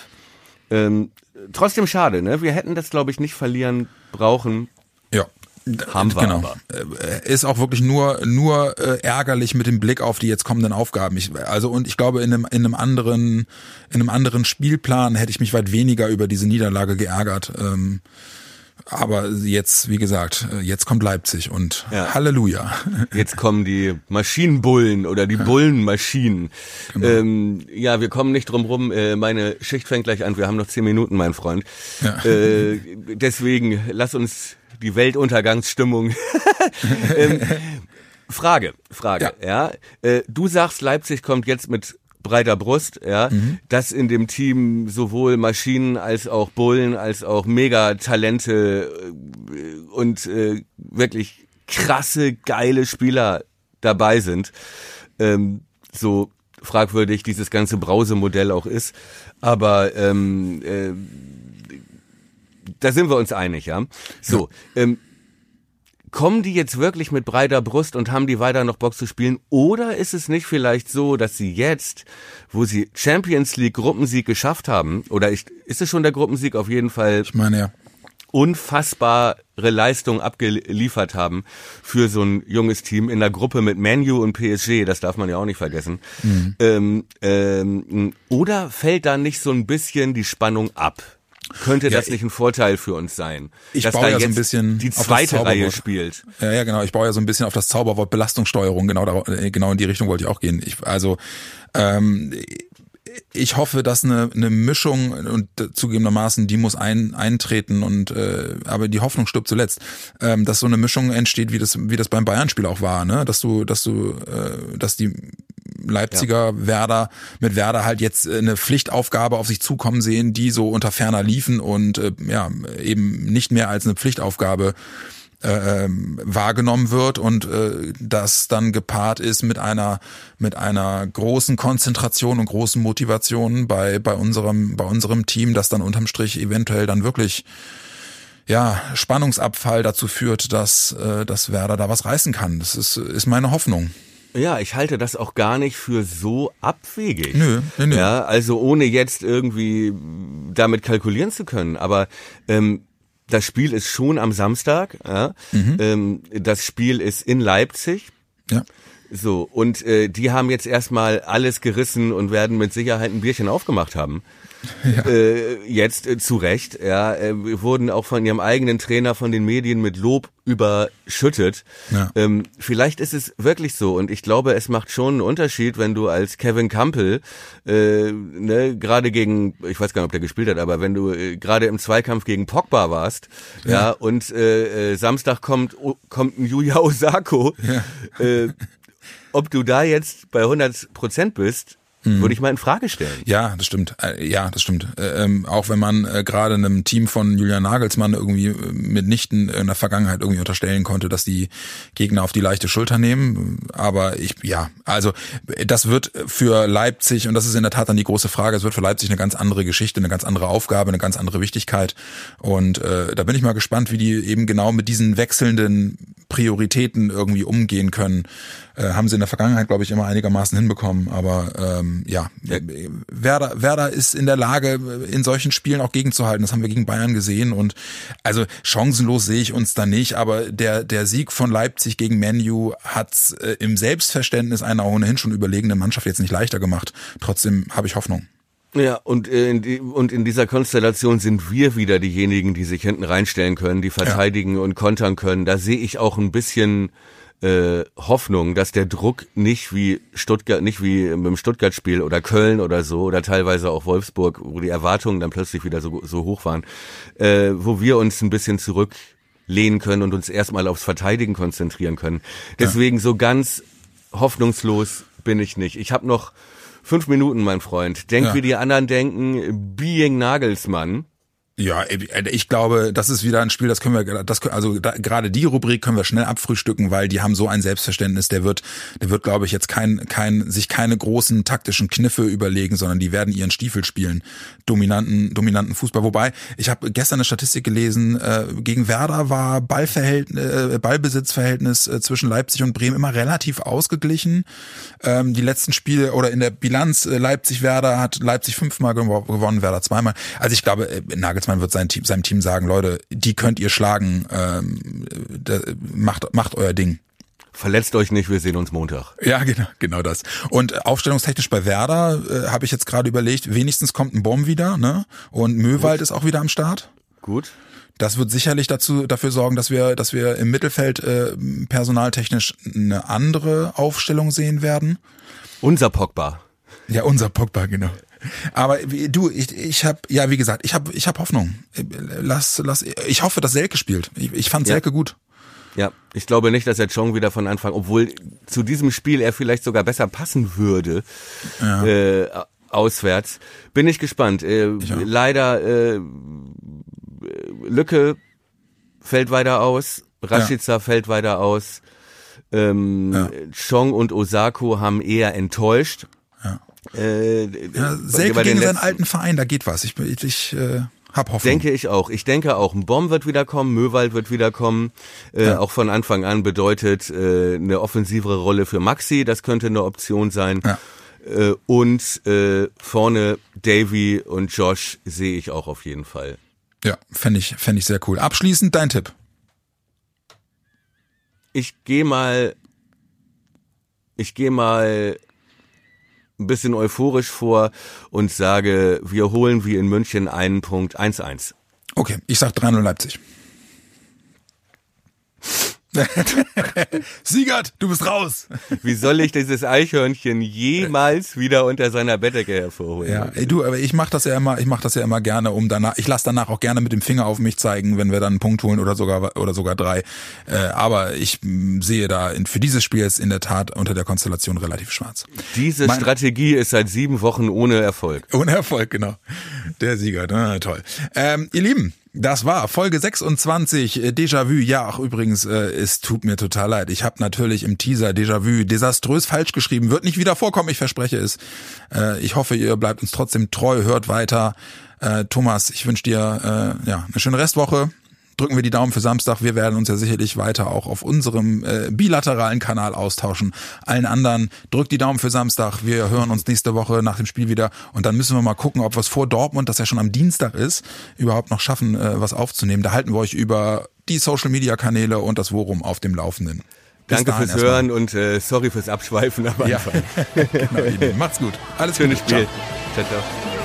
Ähm, trotzdem schade, ne? Wir hätten das, glaube ich, nicht verlieren brauchen.
Ja.
Haben wir
genau.
aber.
Äh, Ist auch wirklich nur nur äh, ärgerlich mit dem Blick auf die jetzt kommenden Aufgaben. Ich, also und ich glaube in einem in einem anderen in einem anderen Spielplan hätte ich mich weit weniger über diese Niederlage geärgert. Ähm, aber jetzt, wie gesagt, jetzt kommt Leipzig und
Ja.
Halleluja.
Jetzt (laughs) kommen die Maschinenbullen oder die Bullenmaschinen.
Genau.
Ähm, ja, wir kommen nicht drum rum. Äh, meine Schicht fängt gleich an. Wir haben noch zehn Minuten, mein Freund.
Ja.
Äh, deswegen lass uns die Weltuntergangsstimmung. (laughs) ähm, Frage, Frage. Ja, Äh, du sagst, Leipzig kommt jetzt mit breiter Brust, ja,
Mhm.
dass in dem Team sowohl Maschinen als auch Bullen als auch Megatalente äh, und äh, wirklich krasse, geile Spieler dabei sind. Ähm, so fragwürdig dieses ganze Brause-Modell auch ist. Aber ähm, äh, da sind wir uns einig, ja. So, ähm, kommen die jetzt wirklich mit breiter Brust und haben die weiter noch Bock zu spielen? Oder ist es nicht vielleicht so, dass sie jetzt, wo sie Champions League Gruppensieg geschafft haben, oder ich, ist es schon der Gruppensieg auf jeden Fall
Ich meine ja.
unfassbare Leistung abgeliefert haben für so ein junges Team in der Gruppe mit Manu und PSG, das darf man ja auch nicht vergessen.
Mhm.
Ähm, ähm, oder fällt da nicht so ein bisschen die Spannung ab? Könnte
Ja,
das nicht ein Vorteil für uns sein?
Ich
dass
baue
da
ja so ein bisschen
die zweite Reihe spielt.
Ja, ja, genau. Ich baue ja so ein bisschen auf das Zauberwort Belastungssteuerung. Genau, da, äh, genau in die Richtung wollte ich auch gehen. Ich, also ähm, ich hoffe, dass eine, eine Mischung und zugegebenermaßen die muss ein, eintreten und äh, aber die Hoffnung stirbt zuletzt, ähm, dass so eine Mischung entsteht, wie das wie das beim Bayern-Spiel auch war, ne? Dass du dass du äh, dass die Leipziger Werder mit Werder halt jetzt äh, eine Pflichtaufgabe auf sich zukommen sehen, die so unter ferner liefen und äh, ja eben nicht mehr als eine Pflichtaufgabe äh, ähm, wahrgenommen wird und äh, das dann gepaart ist mit einer mit einer großen Konzentration und großen Motivation bei bei unserem bei unserem Team, das dann unterm Strich eventuell dann wirklich ja Spannungsabfall dazu führt, dass äh, dass Werder da was reißen kann. Das ist ist meine Hoffnung.
Ja, ich halte das auch gar nicht für so abwegig.
Nö, nö, nö.
Ja, also ohne jetzt irgendwie damit kalkulieren zu können. Aber ähm, das Spiel ist schon am Samstag. Ja?
Mhm.
Ähm, das Spiel ist in Leipzig.
Ja.
So, und äh, die haben jetzt erstmal alles gerissen und werden mit Sicherheit ein Bierchen aufgemacht haben. Äh, jetzt äh, zu Recht, ja, äh, wir wurden auch von ihrem eigenen Trainer von den Medien mit Lob überschüttet.
Ja.
Ähm, vielleicht ist es wirklich so und ich glaube, es macht schon einen Unterschied, wenn du als Kevin Campbell äh, ne, gerade gegen, ich weiß gar nicht, ob der gespielt hat, aber wenn du äh, gerade im Zweikampf gegen Pogba warst, ja, und äh, äh, Samstag kommt o- kommt ein Yuya Osako, äh, ob du da jetzt bei 100 Prozent bist, würde ich mal in Frage stellen.
Ja, das stimmt. Äh, Ja, das stimmt. Äh, ähm, auch wenn man äh, gerade einem Team von Julian Nagelsmann irgendwie äh, mitnichten in der Vergangenheit irgendwie unterstellen konnte, dass die Gegner auf die leichte Schulter nehmen. Aber ich, ja, also das wird für Leipzig, und das ist in der Tat dann die große Frage, es wird für Leipzig eine ganz andere Geschichte, eine ganz andere Aufgabe, eine ganz andere Wichtigkeit. Und äh, da bin ich mal gespannt, wie die eben genau mit diesen wechselnden Prioritäten irgendwie umgehen können. Äh, haben sie in der Vergangenheit, glaube ich, immer einigermaßen hinbekommen. Aber ähm, ja, Werder, Werder ist in der Lage, in solchen Spielen auch gegenzuhalten. Das haben wir gegen Bayern gesehen. Und also chancenlos sehe ich uns da nicht. Aber der, der Sieg von Leipzig gegen Menu hat äh, im Selbstverständnis einer ohnehin schon überlegenen Mannschaft jetzt nicht leichter gemacht. Trotzdem habe ich Hoffnung.
Ja, und äh, in, die, und in dieser Konstellation sind wir wieder diejenigen, die sich hinten reinstellen können, die verteidigen ja. und kontern können. Da sehe ich auch ein bisschen äh, Hoffnung, dass der Druck nicht wie Stuttgart, nicht wie mit dem Stuttgart-Spiel oder Köln oder so oder teilweise auch Wolfsburg, wo die Erwartungen dann plötzlich wieder so, so hoch waren, äh, wo wir uns ein bisschen zurücklehnen können und uns erstmal aufs Verteidigen konzentrieren können. Deswegen ja. so ganz hoffnungslos bin ich nicht. Ich habe noch Fünf Minuten, mein Freund. Denk, ja. wie die anderen denken. Being Nagelsmann.
Ja, äh, ich glaube, das ist wieder ein Spiel, das können wir, das also da, gerade die Rubrik können wir schnell abfrühstücken, weil die haben so ein Selbstverständnis. Der wird, der wird, glaube ich, jetzt kein, kein, sich keine großen taktischen Kniffe überlegen, sondern die werden ihren Stiefel spielen, dominanten, dominanten Fußball. Wobei ich habe gestern eine Statistik gelesen: äh, gegen Werder war Ballverhältnis, äh, Ballbesitzverhältnis äh, zwischen Leipzig und Bremen immer relativ ausgeglichen. Ähm, die letzten Spiele oder in der Bilanz äh, Leipzig-Werder hat Leipzig fünfmal gewonnen, Werder zweimal. Also ich glaube, äh, Nagelsmann Nagelsmann wird sein Team, seinem Team sagen, Leute, die könnt ihr schlagen, ähm, da, macht, macht euer Ding.
Verletzt euch nicht, wir sehen uns Montag.
Ja, genau, genau das. Und aufstellungstechnisch bei Werder äh, habe ich jetzt gerade überlegt, wenigstens kommt ein Bomb wieder, ne? Und Möwald Gut. ist auch wieder am Start.
Gut.
Das wird sicherlich dazu dafür sorgen, dass wir, dass wir im Mittelfeld äh, personaltechnisch eine andere Aufstellung sehen werden.
Unser Pogba.
Ja, unser Pogba, genau. Aber du, ich, ich habe, ja, wie gesagt, ich habe ich hab Hoffnung. Lass, lass, ich hoffe, dass Selke spielt. Ich, ich fand ja. Selke gut.
Ja, ich glaube nicht, dass er Chong wieder von Anfang, obwohl zu diesem Spiel er vielleicht sogar besser passen würde, ja. äh, auswärts. Bin ich gespannt. Äh, ich leider äh, Lücke fällt weiter aus, Rashica ja. fällt weiter aus. Ähm, ja. Chong und Osako haben eher enttäuscht.
Äh, ja, Selke gegen seinen alten Verein, da geht was. Ich, ich, ich äh, hab Hoffnung.
Denke ich auch. Ich denke auch, ein Bomb wird wiederkommen, Möwald wird wiederkommen. Äh, ja. Auch von Anfang an bedeutet äh, eine offensivere Rolle für Maxi, das könnte eine Option sein. Ja. Äh, und äh, vorne Davy und Josh sehe ich auch auf jeden Fall.
Ja, fände ich, fänd ich sehr cool. Abschließend dein Tipp.
Ich gehe mal, ich gehe mal ein bisschen euphorisch vor und sage, wir holen wie in München einen Punkt 1-1.
Okay, ich sag 3-0 Leipzig. (laughs) Siegert, du bist raus.
Wie soll ich dieses Eichhörnchen jemals wieder unter seiner Bettdecke hervorholen?
Ja, ey, du, aber ich mach das ja immer, ich mach das ja immer gerne, um danach, ich lasse danach auch gerne mit dem Finger auf mich zeigen, wenn wir dann einen Punkt holen oder sogar oder sogar drei. Äh, aber ich sehe da in, für dieses Spiel jetzt in der Tat unter der Konstellation relativ schwarz.
Diese mein, Strategie ist seit sieben Wochen ohne Erfolg.
Ohne Erfolg, genau. Der Sieger, na, toll. Ähm, ihr Lieben, das war Folge 26 äh, Déjà-vu. Ja, ach übrigens, äh, es tut mir total leid. Ich habe natürlich im Teaser Déjà-vu desaströs falsch geschrieben. Wird nicht wieder vorkommen, ich verspreche es. Äh, ich hoffe, ihr bleibt uns trotzdem treu, hört weiter. Äh, Thomas, ich wünsche dir äh, ja eine schöne Restwoche drücken wir die Daumen für Samstag. Wir werden uns ja sicherlich weiter auch auf unserem äh, bilateralen Kanal austauschen. Allen anderen drückt die Daumen für Samstag. Wir hören uns nächste Woche nach dem Spiel wieder und dann müssen wir mal gucken, ob wir es vor Dortmund, das ja schon am Dienstag ist, überhaupt noch schaffen, äh, was aufzunehmen. Da halten wir euch über die Social Media Kanäle und das Worum auf dem Laufenden.
Bis Danke fürs Hören und äh, sorry fürs Abschweifen am
Anfang. Ja. (laughs) genau, Macht's gut.
Alles Schönes Spiel. Ciao, ciao. ciao.